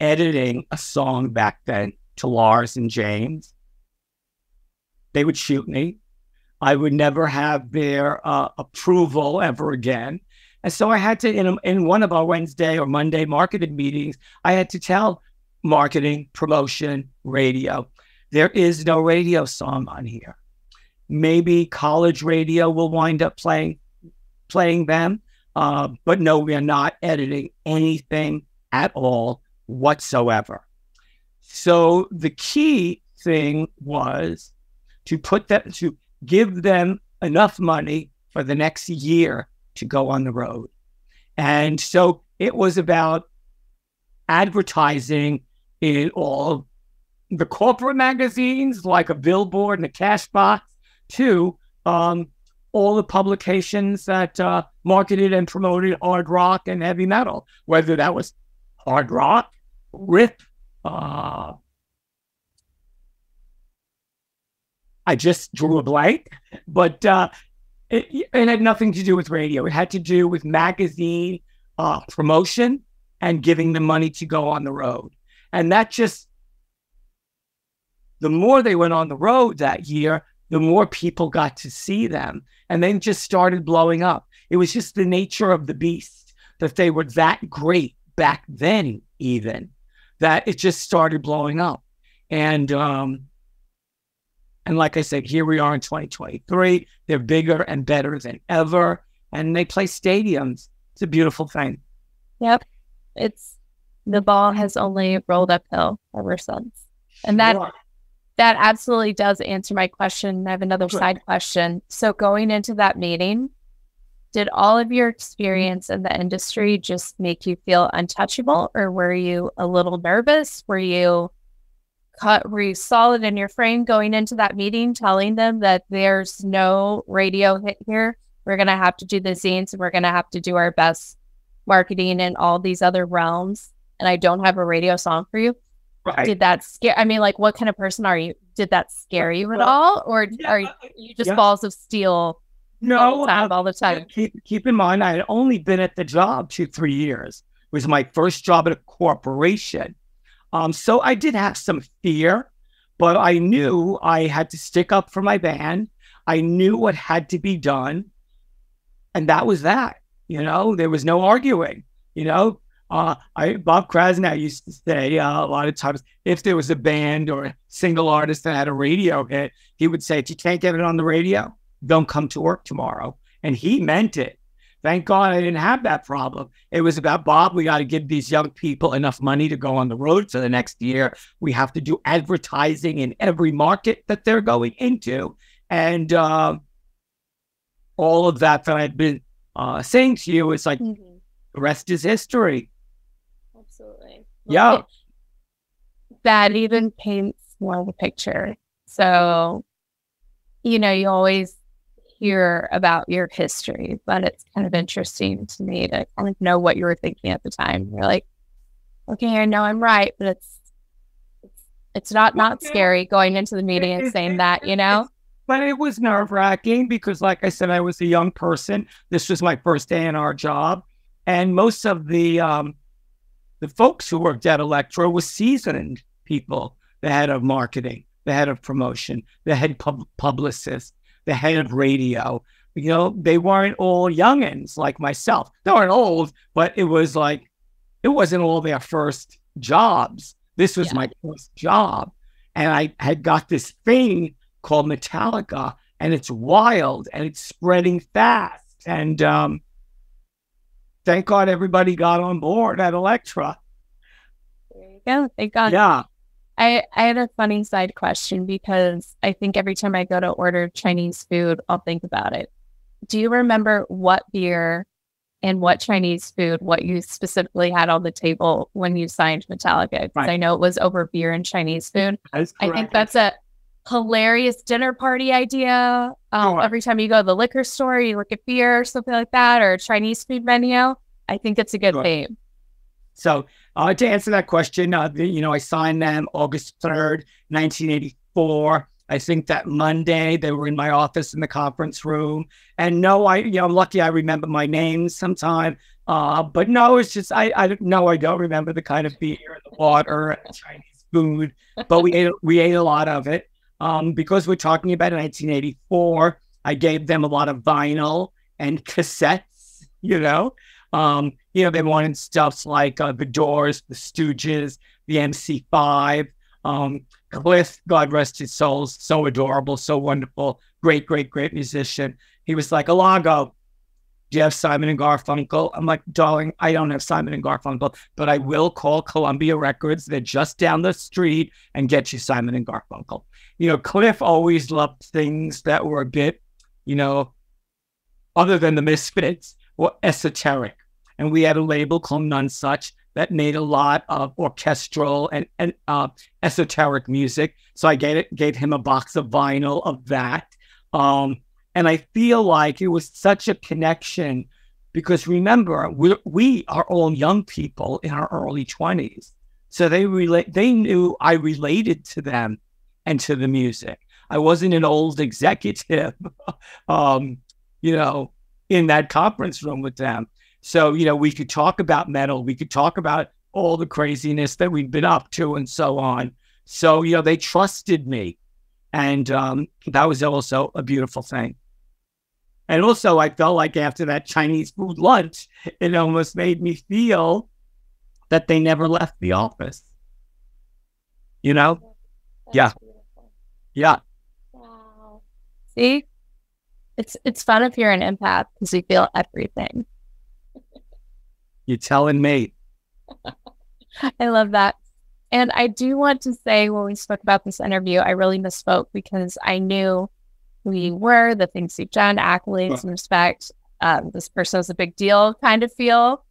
editing a song back then to Lars and James, they would shoot me. I would never have their uh, approval ever again. And so I had to, in, in one of our Wednesday or Monday marketing meetings, I had to tell marketing, promotion, radio, there is no radio song on here. Maybe college radio will wind up playing playing them, uh, but no, we are not editing anything at all whatsoever. So the key thing was to put them to give them enough money for the next year to go on the road. And so it was about advertising in all the corporate magazines like a billboard and a cash box to um, all the publications that uh, marketed and promoted hard rock and heavy metal, whether that was hard rock, rip. Uh, I just drew a blank, but uh, it, it, had nothing to do with radio. It had to do with magazine uh, promotion and giving them money to go on the road. And that just, the more they went on the road that year, the more people got to see them. And then just started blowing up. It was just the nature of the beast that they were that great back then, even that it just started blowing up. And um, and like I said, here we are in 2023. They're bigger and better than ever, and they play stadiums. It's a beautiful thing. Yep, it's the ball has only rolled uphill ever since, and that sure. That absolutely does answer my question. I have another side question. So going into that meeting, did all of your experience in the industry just make you feel untouchable or were you a little nervous were you cut were you solid in your frame going into that meeting telling them that there's no radio hit here we're going to have to do the zines and we're going to have to do our best marketing in all these other realms and i don't have a radio song for you right. did that scare i mean like what kind of person are you did that scare you at all or yeah, are uh, uh, you just yeah. balls of steel no, all the uh, time. All the time. Keep, keep in mind, I had only been at the job two, three years. It was my first job at a corporation. Um, so I did have some fear, but I knew I had to stick up for my band. I knew what had to be done. And that was that. You know, there was no arguing. You know, uh, I Bob Krasnow used to say uh, a lot of times if there was a band or a single artist that had a radio hit, he would say, "If you can't get it on the radio, don't come to work tomorrow. And he meant it. Thank God I didn't have that problem. It was about Bob, we got to give these young people enough money to go on the road for the next year. We have to do advertising in every market that they're going into. And uh, all of that that I've been uh, saying to you is like, mm-hmm. the rest is history. Yeah. That even paints more of the picture. So, you know, you always hear about your history, but it's kind of interesting to me to kind of know what you were thinking at the time. You're like, okay, I know I'm right, but it's it's, it's not not scary going into the meeting and saying *laughs* that, you know. But it was nerve wracking because, like I said, I was a young person. This was my first day in our job, and most of the um, the folks who worked at Elektra were seasoned people. The head of marketing, the head of promotion, the head pub- publicist, the head of radio. You know, they weren't all youngins like myself. They weren't old, but it was like it wasn't all their first jobs. This was Yeah. my first job, and I had got this thing called Metallica, and it's wild and it's spreading fast. And um, thank God everybody got on board at Elektra. There you go. They got Yeah. I, I had a funny side question because I think every time I go to order Chinese food, I'll think about it. Do you remember what beer and what Chinese food, what you specifically had on the table when you signed Metallica? Because Right. I know it was over beer and Chinese food. I think that's a hilarious dinner party idea. Um, Sure. Every time you go to the liquor store, you look at beer, or something like that, or a Chinese food menu. I think it's a good Sure. theme. So uh, to answer that question, uh, you know, I signed them August 3rd, 1984. I think that Monday they were in my office in the conference room. And no, I, you know, I'm lucky I remember my name sometime. Uh, but no, it's just, I, I don't. I don't remember the kind of beer and the water and the Chinese food, but we ate, we ate a lot of it. Um, because we're talking about 1984, I gave them a lot of vinyl and cassettes, you know. Um, you know, they wanted stuff like uh, the Doors, the Stooges, the MC5. Um, Cliff, God rest his soul, so adorable, so wonderful, great, great, great musician. He was like, Alago, do you have Simon and Garfunkel? I'm like, darling, I don't have Simon and Garfunkel, but I will call Columbia Records. They're just down the street and get you Simon and Garfunkel. You know, Cliff always loved things that were a bit, you know, other than the Misfits, were esoteric. And we had a label called Nonesuch that made a lot of orchestral and, and uh, esoteric music. So I gave, it, gave him a box of vinyl of that. Um, and I feel like it was such a connection because remember, we, we are all young people in our early 20s. So they relate, they knew I related to them and to the music. I wasn't an old executive, *laughs* um, you know, in that conference room with them. So, you know, we could talk about metal, we could talk about all the craziness that we've been up to and so on. So, you know, they trusted me. And um, that was also a beautiful thing. And also, I felt like after that Chinese food lunch, it almost made me feel that they never left the office. You know? Yeah. Yeah. Wow. See, it's it's fun if you're an empath because you feel everything. You're telling me. *laughs* I love that. And I do want to say when we spoke about this interview, I really misspoke because I knew who you were, the things you've done, accolades and respect. Um, this person was a big deal kind of feel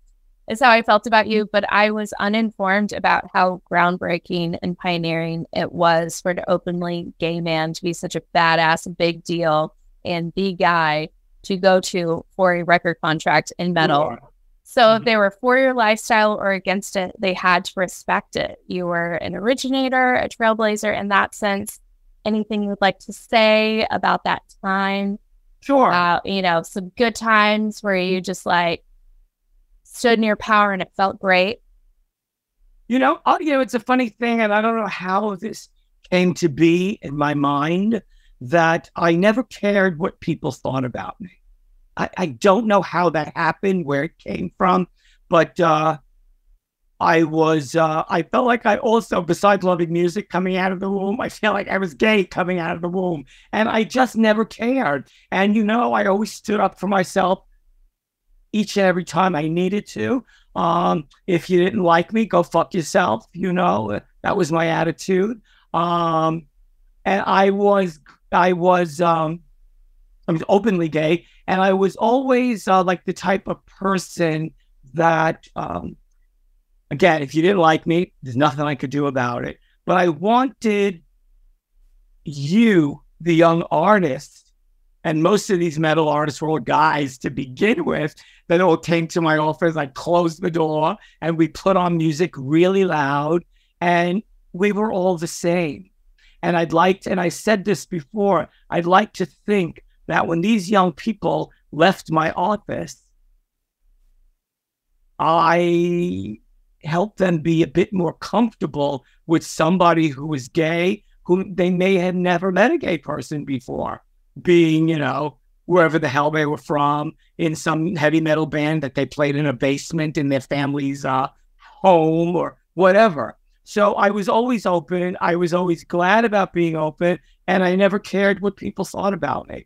is how I felt about you, but I was uninformed about how groundbreaking and pioneering it was for an openly gay man to be such a badass, big deal, and the guy to go to for a record contract in metal. So if Mhm. they were for your lifestyle or against it, they had to respect it. You were an originator, a trailblazer in that sense. Anything you would like to say about that time? Sure. Uh, you know, some good times where you just like stood in your power and it felt great. You know, uh, you know, it's a funny thing, and I don't know how this came to be in my mind that I never cared what people thought about me. I, I don't know how that happened, where it came from, but uh, I was, uh, I felt like I also, besides loving music coming out of the womb, I felt like I was gay coming out of the womb, and I just never cared. And you know, I always stood up for myself each and every time I needed to. Um, if you didn't like me, go fuck yourself. You know, that was my attitude. Um, and I was, I was, um, I was openly gay, and I was always uh, like the type of person that, um, again, if you didn't like me, there's nothing I could do about it. But I wanted you, the young artist, and most of these metal artists were all guys to begin with, that all came to my office. I closed the door and we put on music really loud, and we were all the same. And I'd like, to, and I said this before, I'd like to think that when these young people left my office, I helped them be a bit more comfortable with somebody who was gay, who they may have never met a gay person before, being, you know, wherever the hell they were from, in some heavy metal band that they played in a basement in their family's uh, home or whatever. So I was always open. I was always glad about being open, and I never cared what people thought about me.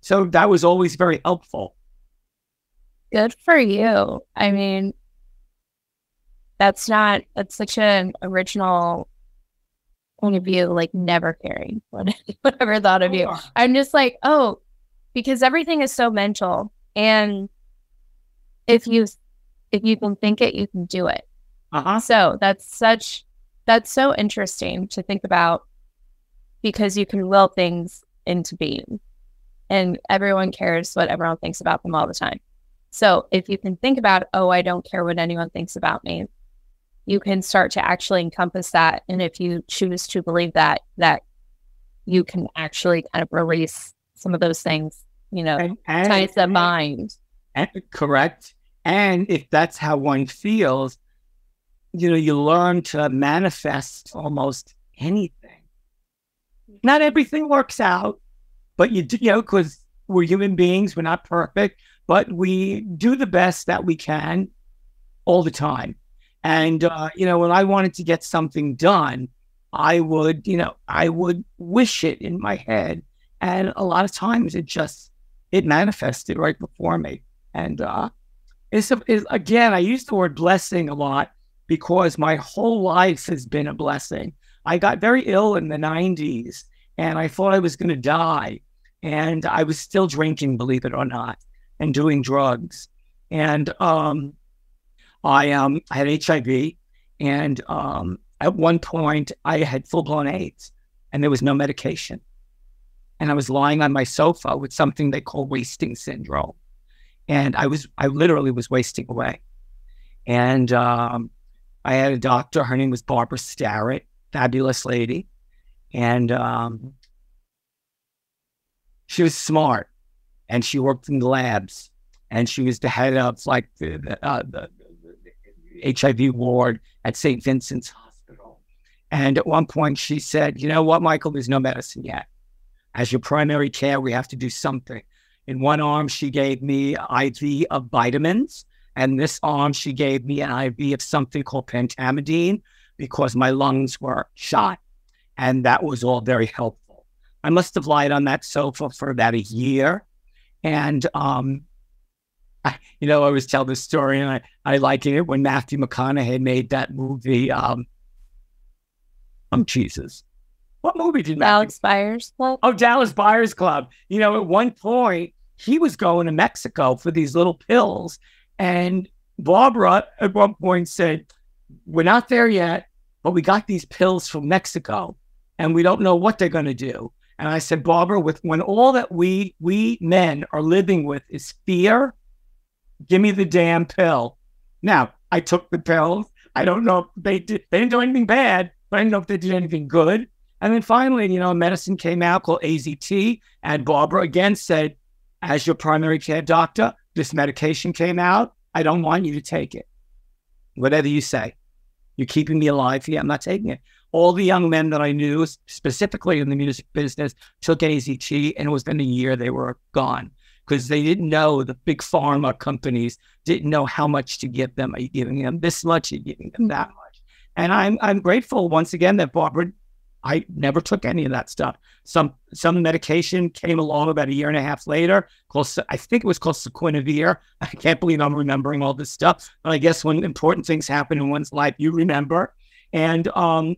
So that was always very helpful. Good for you. I mean, that's not, that's such an original point of view, like never caring *laughs* what whatever thought of you. I'm just like, oh, because everything is so mental. And if you if you can think it, you can do it. Uh-huh. So that's such that's so interesting to think about because you can will things into being. And everyone cares what everyone thinks about them all the time. So if you can think about, oh, I don't care what anyone thinks about me, you can start to actually encompass that. And if you choose to believe that, that you can actually kind of release some of those things, you know, And, and, ties the mind. and- correct. And if that's how one feels, you know, you learn to manifest almost anything. Not everything works out, but you do, you know, because we're human beings, we're not perfect, but we do the best that we can all the time. And, uh, you know, when I wanted to get something done, I would, you know, I would wish it in my head. And a lot of times it just, it manifested right before me. And uh, it's, it's again, I use the word blessing a lot because my whole life has been a blessing. I got very ill in the 90s and I thought I was going to die. And I was still drinking, believe it or not, and doing drugs. And um, I, um, I had HIV. And um, at one point, I had full blown AIDS and there was no medication. And I was lying on my sofa with something they call wasting syndrome. And I was, I literally was wasting away. And um, I had a doctor. Her name was Barbara Starrett, fabulous lady, and um, she was smart, and she worked in the labs, and she was the head of like the, the, uh, the, the HIV ward at St. Vincent's Hospital. And at one point, she said, "You know what, Michael? There's no medicine yet. As your primary care, we have to do something." In one arm, she gave me IV of vitamins. And this arm, she gave me an IV of something called pentamidine because my lungs were shot. And that was all very helpful. I must have lied on that sofa for about a year. And, um, I, *laughs* you know, I always tell this story and I, I like it when Matthew McConaughey made that movie, um, Oh, Jesus. What movie did Dallas Buyers Club. Oh, Dallas Buyers Club. You know, at one point, he was going to Mexico for these little pills. And Barbara at one point said, We're not there yet, but we got these pills from Mexico and we don't know what they're going to do. And I said, Barbara, with when all that we we men are living with is fear, give me the damn pill. Now, I took the pills. I don't know if they did they didn't do anything bad, but I didn't know if they did anything good. And then finally, you know, medicine came out called AZT, and Barbara again said, as your primary care doctor, this medication came out. I don't want you to take it. Whatever you say. You're keeping me alive here. I'm not taking it. All the young men that I knew, specifically in the music business, took AZT, and it was in a year they were gone because they didn't know the big pharma companies didn't know how much to give them. Are you giving them this much? Are you giving them mm-hmm. that much? And I'm I'm grateful once again that Barbara I never took any of that stuff. Some some medication came along about a year and a half later. Called I think it was called Saquinavir. *laughs* I can't believe I'm remembering all this stuff. But I guess when important things happen in one's life, you remember. And um,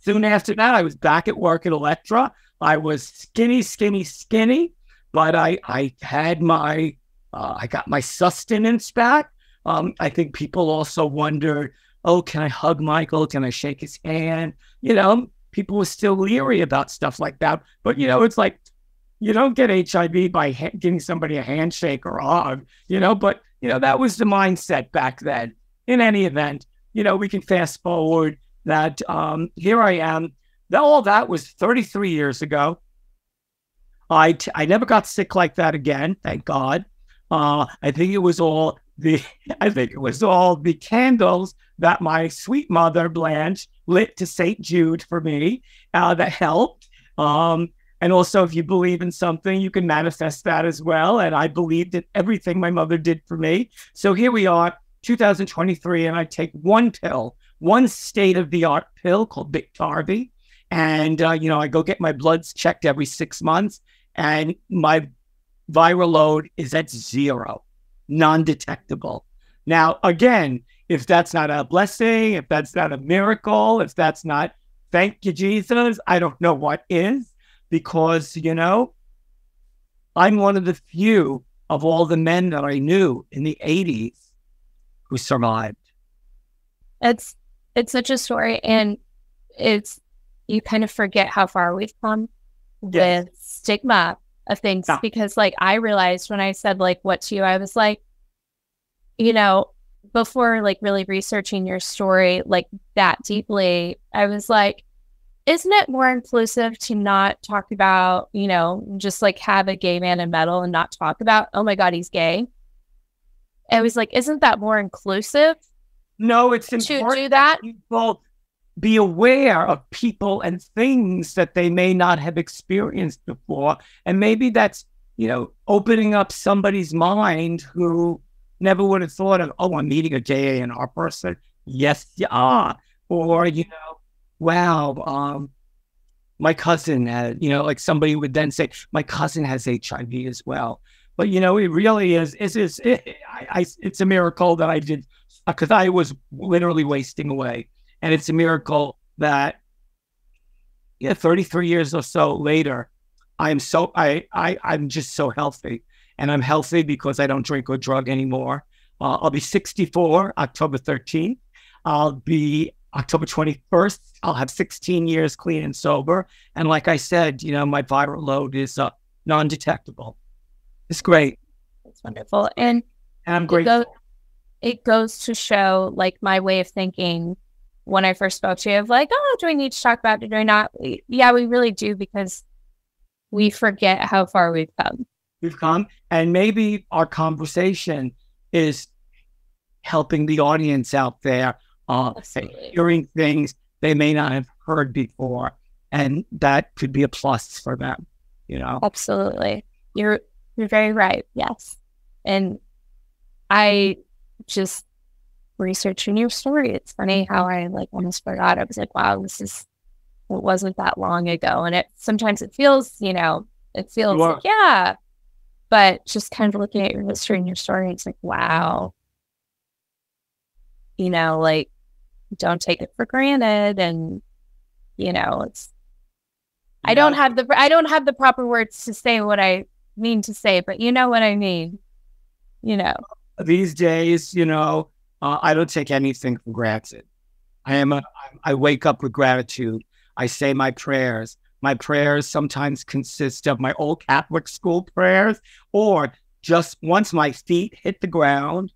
soon after that, I was back at work at Elektra. I was skinny, skinny, skinny, but I I had my uh, I got my sustenance back. Um, I think people also wondered, oh, can I hug Michael? Can I shake his hand? You know, people were still leery about stuff like that. But you know, it's like you don't get HIV by ha- giving somebody a handshake or a hug, you know. But you know, that was the mindset back then. In any event, you know, we can fast forward that um, here I am. That all that was 33 years ago. I t- I never got sick like that again, thank God. Uh, I think it was all the I think it was all the candles that my sweet mother Blanche lit to St. Jude for me uh, that helped. Um, and also, if you believe in something, you can manifest that as well. And I believed in everything my mother did for me. So here we are, 2023, and I take one pill, one state of the art pill called Biktarvy. And, uh, you know, I go get my bloods checked every six months, and my viral load is at zero, non detectable. Now, again, if that's not a blessing, if that's not a miracle, if that's not thank you, Jesus, I don't know what is because, you know, I'm one of the few of all the men that I knew in the 80s who survived. It's it's such a story and it's you kind of forget how far we've come Yes. with stigma of things Yeah. because like I realized when I said like what to you, I was like, you know, before like really researching your story like that mm-hmm. deeply, I was like, isn't it more inclusive to not talk about, you know, just like have a gay man in metal and not talk about, oh my God, he's gay? I was like, isn't that more inclusive No, it's important to do that? people be aware of people and things that they may not have experienced before. And maybe that's, you know, opening up somebody's mind who never would have thought of, oh, I'm meeting a gay person. Yes, you are. Or, you know, wow, um, my cousin had, you know, like somebody would then say, my cousin has HIV as well. But, you know, it really is, is, is it, I, I, it's a miracle that I did because I was literally wasting away. And it's a miracle that, yeah, 33 years or so later, I am so, I, I, I'm just so healthy. And I'm healthy because I don't drink or drug anymore. Uh, I'll be 64 October 13th. I'll be October 21st. I'll have 16 years clean and sober. And like I said, you know, my viral load is uh, non detectable. It's great. It's wonderful. And And I'm it, grateful. it goes to show like my way of thinking when I first spoke to you of like, oh, do we need to talk about it? Do I not? Yeah, we really do because we forget how far we've come. we've come and maybe our conversation is helping the audience out there uh, hearing things they may not have heard before and that could be a plus for them you know Absolutely. You're you're very right. Yes. And I just researching your story. It's funny mm-hmm. how I like almost forgot. I was like, wow, this is it wasn't that long ago. And it sometimes it feels, you know, it feels like, yeah. But just kind of looking at your history and your story, it's like, wow. You know, like don't take it for granted and you know, it's I don't have the I don't have the proper words to say what I mean to say, but you know what I mean. You know, these days you know uh, i don't take anything for granted. I am a i wake up with gratitude. I say my prayers. My prayers sometimes consist of my old catholic school prayers or just once my feet hit the ground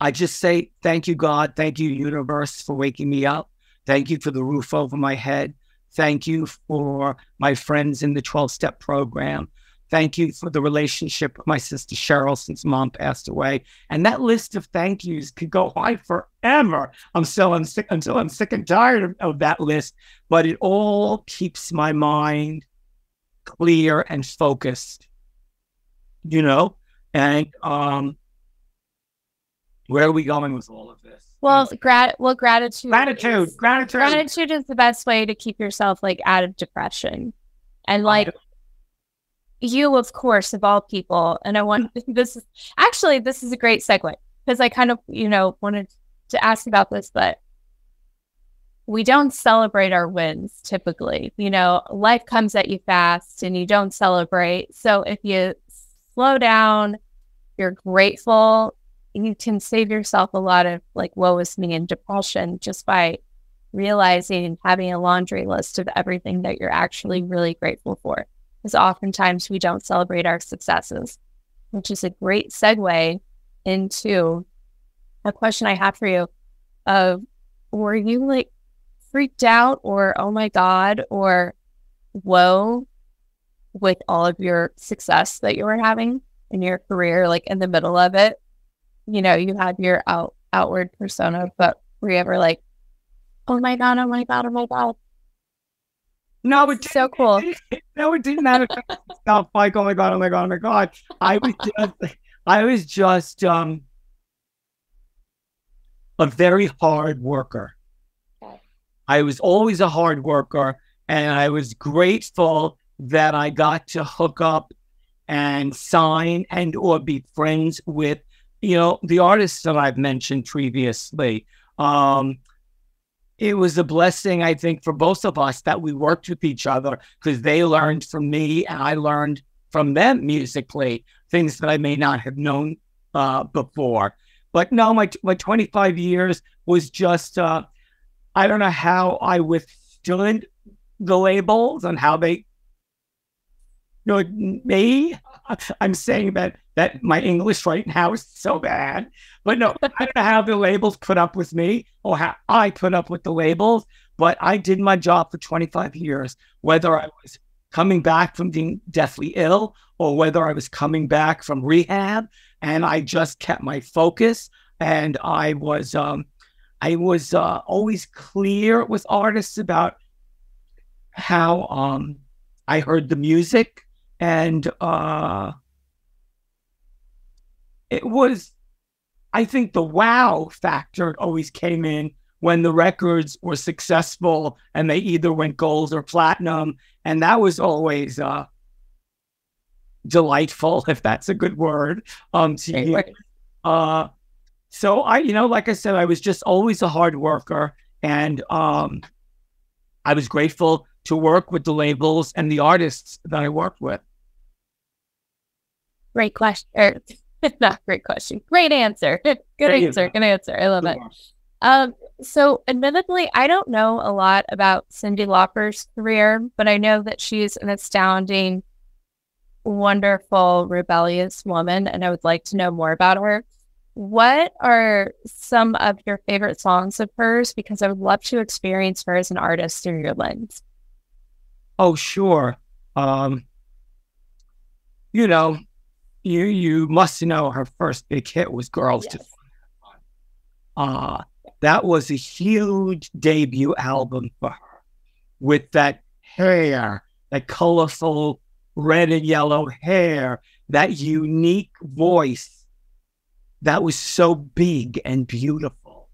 i just say thank you god. Thank you universe for waking me up. Thank you for the roof over my head. Thank you for my friends in the 12 step program Thank you for the relationship with my sister Cheryl since mom passed away. And that list of thank yous could go on forever. I'm still I'm sick until I'm sick and tired of, of that list. But it all keeps my mind clear and focused. You know? And um where are we going with all of this? well, grat well gratitude. gratitude, is- gratitude. Gratitude is the best way to keep yourself like out of depression, and like you, of course, of all people. And I want *laughs* this is actually this is a great segue because I kind of you know wanted to ask about this, but we don't celebrate our wins typically. You know, life comes at you fast and you don't celebrate. So if you slow down, you're grateful, you can save yourself a lot of like woe is me and depression just by realizing and having a laundry list of everything that you're actually really grateful for. Because oftentimes we don't celebrate our successes, which is a great segue into a question I have for you of were you like freaked out or oh my god or whoa with all of your success that you were having in your career like in the middle of it? You know you had your out outward persona but were you ever like oh my god oh my god oh my god No, it so cool *laughs* no, it didn't matter. Stop like, oh my god, oh my god, oh my god. I was just, I was just um a very hard worker. Okay. I was always a hard worker, and I was grateful that I got to hook up and sign and or be friends with, you know, the artists that I've mentioned previously. Um, it was a blessing, I think, for both of us that we worked with each other because they learned from me and I learned from them musically things that I may not have known uh, before. But no, my my 25 years was just uh, I don't know how I withstood the labels and how they you know me. I'm saying that that my English right now is so bad. But no, I don't know how the labels put up with me or how I put up with the labels. But I did my job for 25 years, whether I was coming back from being deathly ill or whether I was coming back from rehab. And I just kept my focus. And I was, um, I was uh, always clear with artists about how um, I heard the music and uh, it was I think the wow factor always came in when the records were successful and they either went gold or platinum. And that was always uh, delightful, if that's a good word. Um, to. Uh, so I, you know, like I said, I was just always a hard worker, and um, I was grateful to work with the labels and the artists that I worked with. great question *laughs* not great question great answer *laughs* good you answer good answer i love it Um, so admittedly, I don't know a lot about Cyndi Lauper's career, but I know that she's an astounding, wonderful, rebellious woman, and I would like to know more about her. What are some of your favorite songs of hers? Because I would love to experience her as an artist through your lens. Oh, sure. Um, you know, you you must know her first big hit was "Girls Yes. To Have Fun." Uh, that was a huge debut album for her, with that hair, that colorful red and yellow hair, that unique voice, that was so big and beautiful.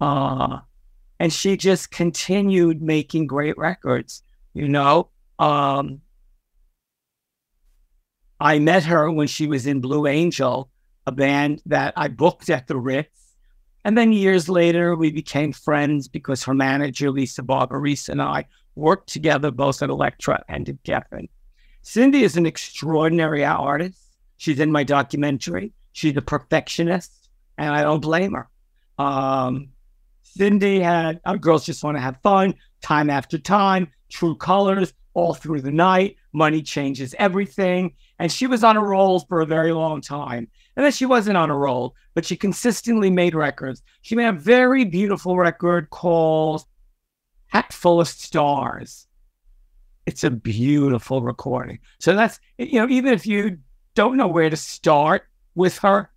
Uh, and she just continued making great records. You know, um, I met her when she was in Blue Angel, a band that I booked at the Ritz. And then years later, we became friends because her manager, Lisa Barbaris, and I worked together both at Elektra and at Geffen. Cyndi is an extraordinary artist. She's in my documentary. She's a perfectionist, and I don't blame her. Um, Cyndi had our girls just want to have fun, time after time, true colors all through the night. Money changes everything. And she was on a roll for a very long time. And then she wasn't on a roll, but she consistently made records. She made a very beautiful record called Hat Full of Stars. It's a beautiful recording. So that's, you know, even if you don't know where to start with her,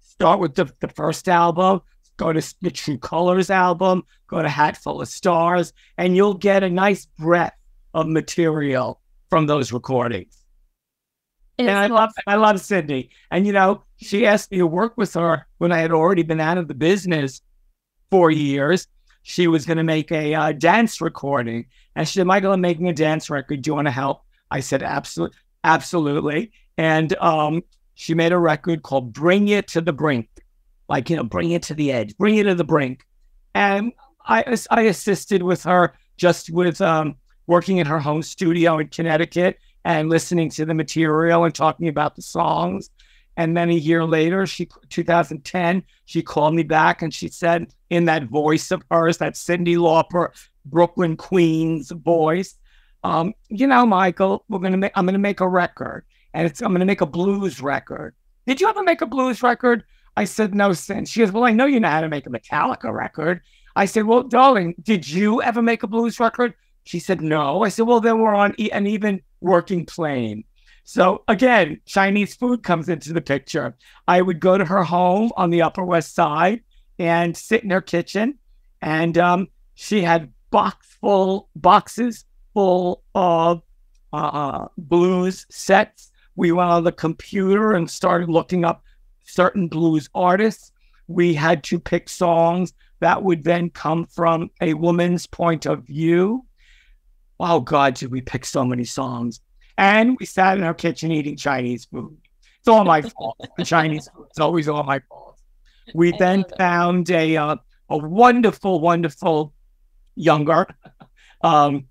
start with the, the first album, go to the True Colors album, go to Hat Full of Stars, and you'll get a nice breadth of material from those recordings. And I It's- love I love Cyndi. And you know, she asked me to work with her when I had already been out of the business for years. She was going to make a uh, dance recording, and she said, "Michael, I'm making a dance record. Do you want to help?" I said, "Absolutely, absolutely." And um, she made a record called "Bring It to the Brink," like you know, bring it to the edge, bring it to the brink. And I I assisted with her just with um, working in her home studio in Connecticut and listening to the material and talking about the songs. And then a year later, she 2010, she called me back and she said in that voice of hers, that Cyndi Lauper, Brooklyn Queens voice, um, you know, Michael, we're gonna make I'm gonna make a record. And it's I'm gonna make a blues record. Did you ever make a blues record? I said, no sense. She goes, Well, I know you know how to make a Metallica record. I said, Well, darling, did you ever make a blues record? She said, No. I said, Well, then we're on an even working plane. So again, Chinese food comes into the picture. I would go to her home on the Upper West Side and sit in her kitchen, and um, she had box full boxes full of uh, blues sets. We went on the computer and started looking up certain blues artists. We had to pick songs that would then come from a woman's point of view. Oh God, did we pick so many songs? And we sat in our kitchen eating Chinese food. It's all my fault. The Chinese food. It's always all my fault. We I then found a uh, a wonderful, wonderful younger um,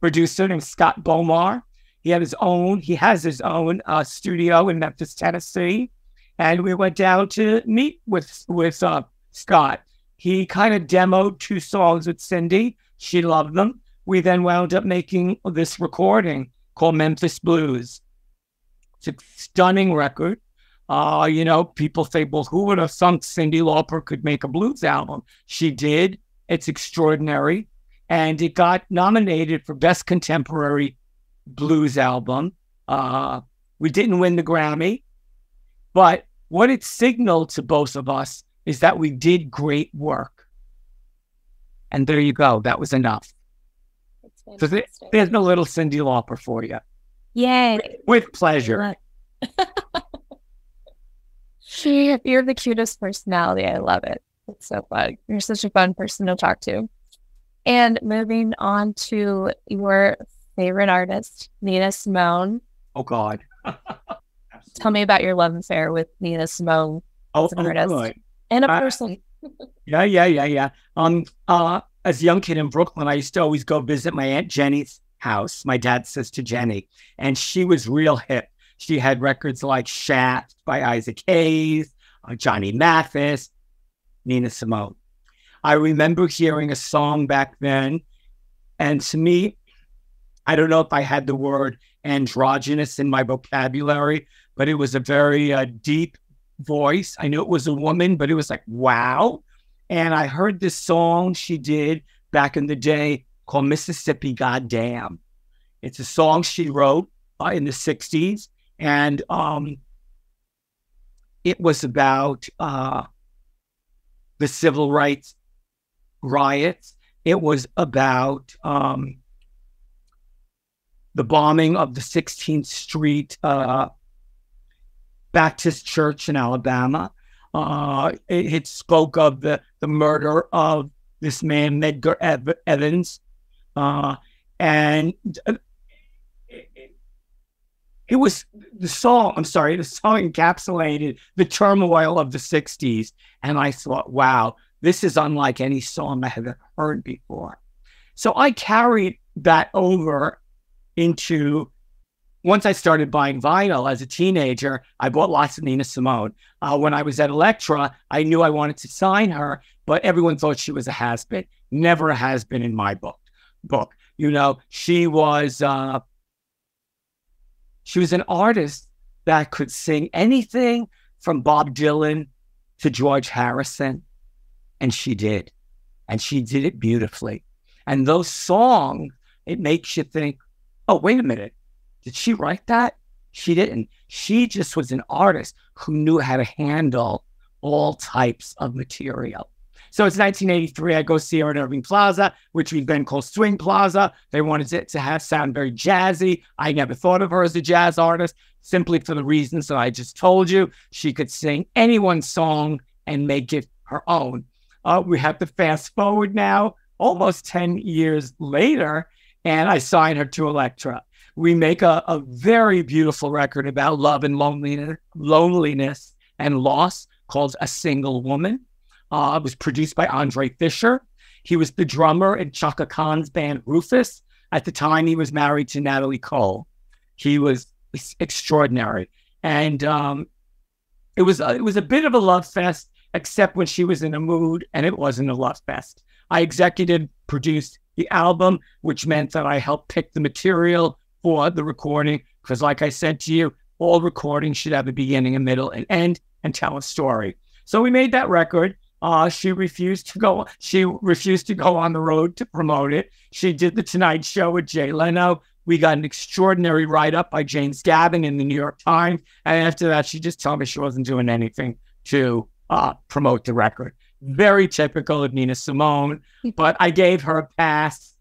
producer named Scott Bomar. He had his own. He has his own uh, studio in Memphis, Tennessee, and we went down to meet with with uh, Scott. He kind of demoed two songs with Cyndi. She loved them. We then wound up making this recording called Memphis Blues. It's a stunning record. Uh, you know, people say, well, who would have thunk Cyndi Lauper could make a blues album? She did. It's extraordinary. And it got nominated for Best Contemporary Blues Album. Uh, we didn't win the Grammy, but what it signaled to both of us is that we did great work. And there you go. That was enough. So there- there's a little Cyndi Lauper for you. Yay. With pleasure. *laughs* she, You're the cutest personality. I love it. It's so fun. You're such a fun person to talk to. And moving on to your favorite artist, Nina Simone. Oh God. *laughs* Tell me about your love affair with Nina Simone Oh, as an oh, artist. good. and a person. Yeah, yeah, yeah, yeah. Um, uh, as a young kid in Brooklyn, I used to always go visit my aunt Jenny's house, my dad's sister Jenny, and she was real hip. She had records like Shaft by Isaac Hayes, uh, Johnny Mathis, Nina Simone. I remember hearing a song back then, and to me, I don't know if I had the word androgynous in my vocabulary, but it was a very uh, deep voice. I knew it was a woman, but it was like, wow. And I heard this song she did back in the day called Mississippi Goddam. It's a song she wrote uh, in the 60s. And um, it was about uh, the civil rights riots. It was about um, the bombing of the 16th Street uh, Baptist Church in Alabama. Uh, it, spoke of the, the murder of this man, Medgar Ev- Evers. Uh, and uh, it, it- was the song, I'm sorry, the song encapsulated the turmoil of the 60s. And I thought, wow, this is unlike any song I have heard before. So I carried that over into once I started buying vinyl as a teenager, I bought lots of Nina Simone. Uh, when I was at Elektra, I knew I wanted to sign her, but everyone thought she was a has been. Never a has been in my book. Book, you know, she was uh, she was an artist that could sing anything from Bob Dylan to George Harrison, and she did, and she did it beautifully. And those songs, it makes you think, oh, wait a minute. Did she write that? She didn't. She just was an artist who knew how to handle all types of material. So it's 1983. I go see her at Irving Plaza, which we then call Swing Plaza. They wanted it to have sound very jazzy. I never thought of her as a jazz artist, simply for the reasons that I just told you. She could sing anyone's song and make it her own. Uh, we have to fast forward now, almost 10 years later, and I sign her to Elektra we make a, a very beautiful record about love and loneliness, loneliness and loss called A Single Woman. Uh, it was produced by Andre Fischer. He was the drummer in Chaka Khan's band Rufus. At the time, he was married to Natalie Cole. He was extraordinary. and um, it was it was a bit of a love fest, except when she was in a mood, and it wasn't a love fest. I executive produced the album, which meant that I helped pick the material for the recording. Because, like I said to you, all recordings should have a beginning, a middle, and end, and tell a story. So we made that record. Uh, she refused to go. She refused to go on the road to promote it. She did the Tonight Show with Jay Leno. We got an extraordinary write up by James Gavin in the New York Times. And after that, she just told me she wasn't doing anything to uh, promote the record. Very typical of Nina Simone, but I gave her a pass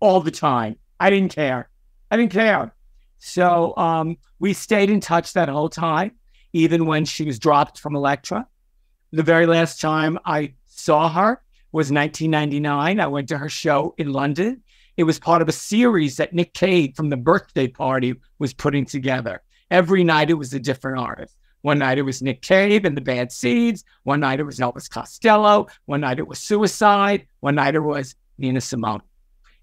all the time. I didn't care. I didn't care. So um, we stayed in touch that whole time, even when she was dropped from Elektra. The very last time I saw her was 1999. I went to her show in London. It was part of a series that Nick Cave from the birthday party was putting together. Every night it was a different artist. One night it was Nick Cave and the Bad Seeds. One night it was Elvis Costello. One night it was Suicide. One night it was Nina Simone.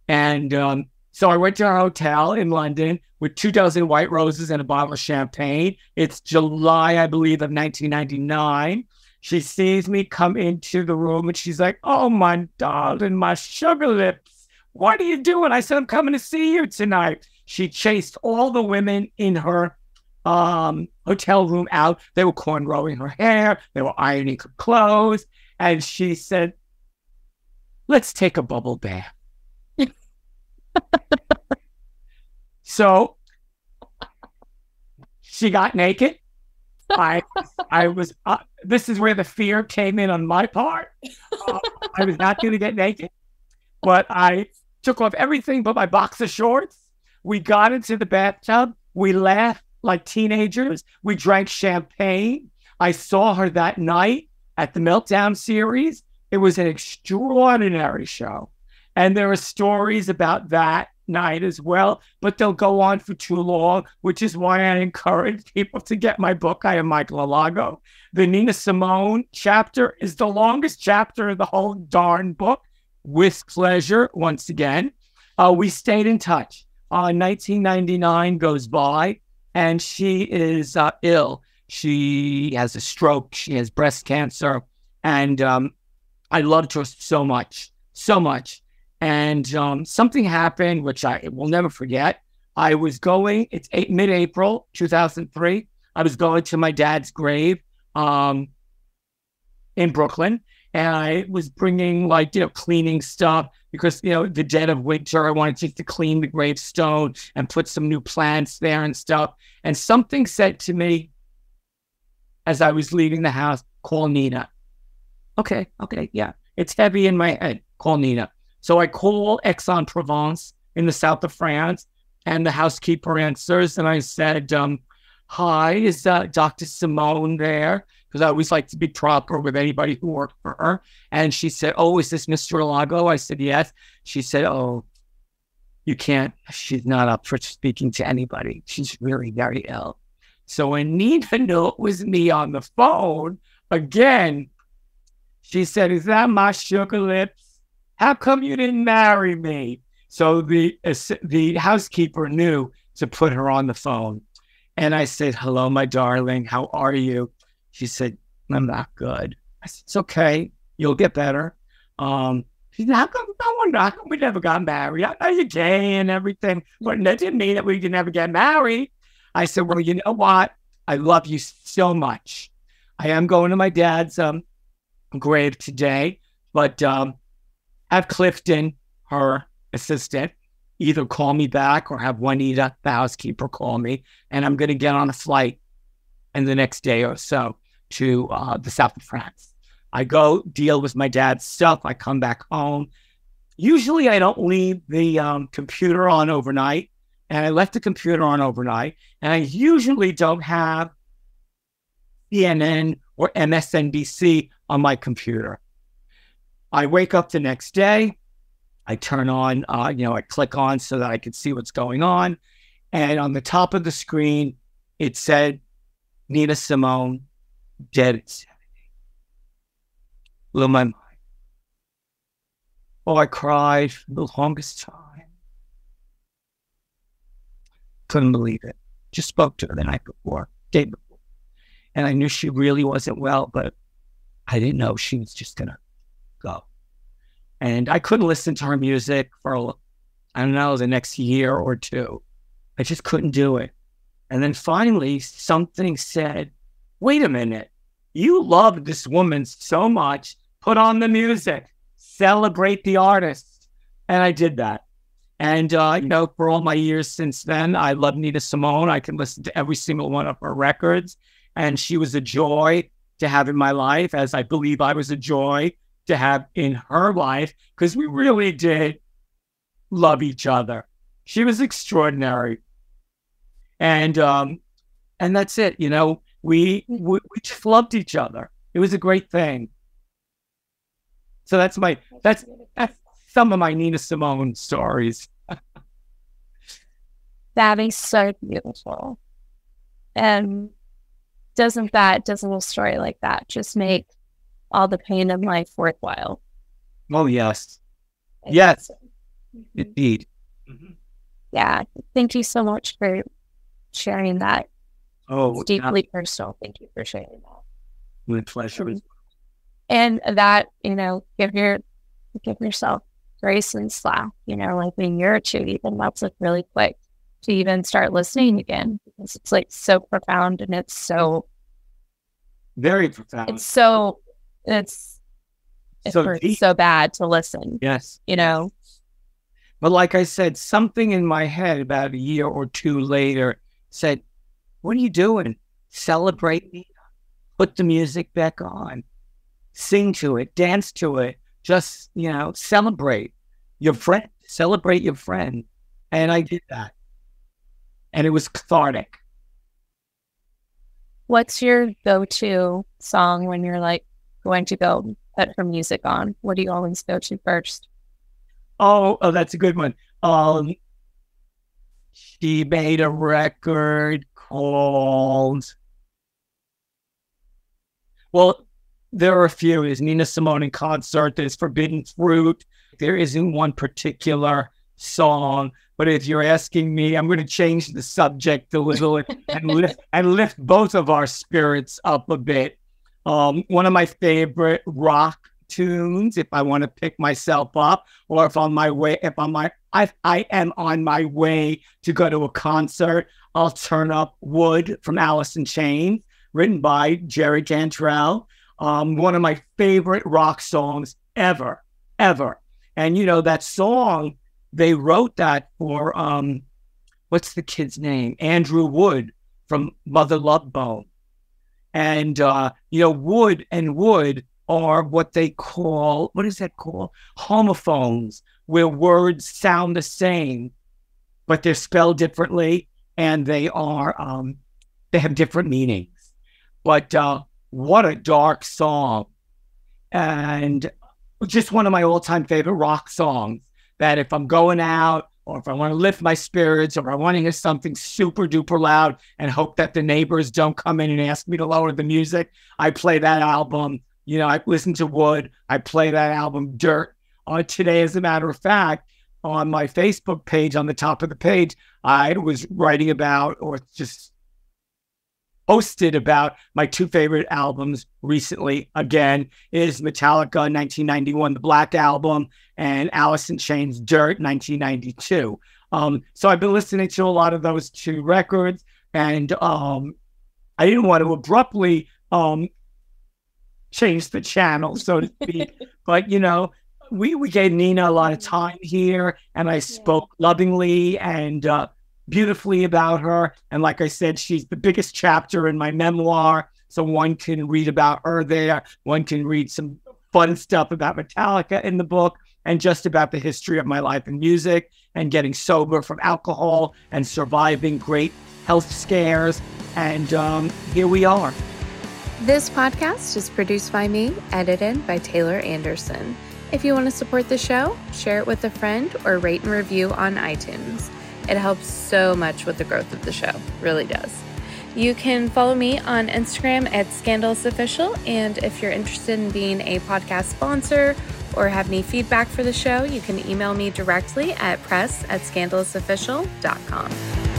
And um, so I went to her hotel in London with two dozen white roses and a bottle of champagne. It's July, I believe, of 1999. She sees me come into the room and she's like, Oh, my darling, my sugar lips. What are you doing? I said, I'm coming to see you tonight. She chased all the women in her um, hotel room out. They were cornrowing her hair, they were ironing her clothes. And she said, Let's take a bubble bath. So she got naked. I I was uh, this is where the fear came in on my part. Uh, I was not going to get naked, but I took off everything but my boxer shorts. We got into the bathtub. We laughed like teenagers. We drank champagne. I saw her that night at the Meltdown series. It was an extraordinary show. And there are stories about that night as well, but they'll go on for too long, which is why I encourage people to get my book. I am Michael Alago. The Nina Simone chapter is the longest chapter of the whole darn book. With pleasure, once again. Uh, we stayed in touch. Uh, 1999 goes by and she is uh, ill. She has a stroke. She has breast cancer. And um, I loved her so much, so much. And um, something happened, which I will never forget. I was going, it's mid April 2003. I was going to my dad's grave um, in Brooklyn. And I was bringing like, you know, cleaning stuff because, you know, the dead of winter, I wanted just to clean the gravestone and put some new plants there and stuff. And something said to me as I was leaving the house, call Nina. Okay, okay, yeah. It's heavy in my head. Call Nina. So I call Aix-en-Provence in the south of France, and the housekeeper answers, and I said, um, "Hi, is uh, Dr. Simone there?" Because I always like to be proper with anybody who worked for her. And she said, "Oh, is this Mr. Lago?" I said, "Yes." She said, "Oh, you can't. She's not up for speaking to anybody. She's really very ill." So Nina knew it was me on the phone again, she said, "Is that my sugar lips?" How come you didn't marry me? So the the housekeeper knew to put her on the phone. And I said, Hello, my darling. How are you? She said, I'm not good. I said, It's okay. You'll get better. Um, she said, How come, no one, how come we never got married? I know you're gay and everything, but that didn't mean that we could never get married. I said, Well, you know what? I love you so much. I am going to my dad's um, grave today, but um, have Clifton, her assistant, either call me back or have Juanita, the housekeeper, call me. And I'm going to get on a flight in the next day or so to uh, the south of France. I go deal with my dad's stuff. I come back home. Usually, I don't leave the um, computer on overnight. And I left the computer on overnight. And I usually don't have CNN or MSNBC on my computer. I wake up the next day. I turn on, uh, you know, I click on so that I can see what's going on. And on the top of the screen, it said Nina Simone dead at 70. Blew my mind. Oh, I cried for the longest time. Couldn't believe it. Just spoke to her the night before. day before. And I knew she really wasn't well, but I didn't know she was just going to go. And I couldn't listen to her music for, I don't know, the next year or two. I just couldn't do it. And then finally, something said, wait a minute, you love this woman so much, put on the music, celebrate the artist. And I did that. And, uh, you know, for all my years since then, I love Nina Simone. I can listen to every single one of her records. And she was a joy to have in my life, as I believe I was a joy to have in her life, because we really did love each other. She was extraordinary. And, um, and that's it. You know, we, we, we just loved each other. It was a great thing. So that's my, that's, that's some of my Nina Simone stories. *laughs* that is so beautiful. And doesn't that, does a little story like that just make all the pain of life worthwhile? Oh, yes. Yes, Mm-hmm. indeed. Yeah. Thank you so much for sharing that. Oh, It's deeply personal. Thank you for sharing that. my pleasure. And that, you know, give your give yourself grace and slack, you know, like a year or two, even that's like really quick to even start listening again because it's like so profound and it's so Very profound. it's so it's it So hurts deep. so bad to listen, yes. you know. But like I said, something in my head about a year or two later said, What are you doing? Celebrate me. Put the music back on. Sing to it, dance to it. Just, you know, celebrate your friend. Celebrate your friend. And I did that. And it was cathartic. What's your go-to song when you're like going to go put her music on? What do you always go to first? Oh, oh, that's a good one. Um, she made a record called. Well, there are a few. There's Nina Simone in concert. There's Forbidden Fruit. There isn't one particular song, but if you're asking me, I'm going to change the subject a little and lift and lift both of our spirits up a bit. Um, one of my favorite rock tunes, if I want to pick myself up, or if on my way, if I'm my, I, I am on my way to go to a concert, I'll turn up "Would" from Alice in Chains, written by Jerry Cantrell. Um, one of my favorite rock songs ever, ever. And you know that song, they wrote that for um, what's the kid's name? Andrew Wood from Mother Love Bone. And uh, you know, Would and Wood are what they call what is that called? Homophones, where words sound the same, but they're spelled differently and they are um, they have different meanings. But uh, what a dark song, and just one of my all-time favorite rock songs. That if I'm going out or if I want to lift my spirits or I want to hear something super duper loud and hope that the neighbors don't come in and ask me to lower the music, I play that album. You know, I listen to Would. I play that album Dirt. Uh, today, as a matter of fact, on my Facebook page, on the top of the page, I was writing about or just posted about my two favorite albums recently. Again, is Metallica 1991, the Black Album, and Alice in Chains Dirt 1992. Um, so I've been listening to a lot of those two records, and um, I didn't want to abruptly um, change the channel, so to speak. *laughs* but you know, we we gave Nina a lot of time here, and I spoke lovingly and uh, beautifully about her. And like I said, she's the biggest chapter in my memoir, so one can read about her there. One can read some fun stuff about Metallica in the book, and just about the history of my life in music and getting sober from alcohol and surviving great health scares. And um, here we are. This podcast is produced by me, edited by Taylor Anderson. If you want to support the show, share it with a friend or rate and review on iTunes. It helps so much with the growth of the show, really does. You can follow me on Instagram at Scandalous Official, and if you're interested in being a podcast sponsor or have any feedback for the show, you can email me directly at press at scandalousofficial.com.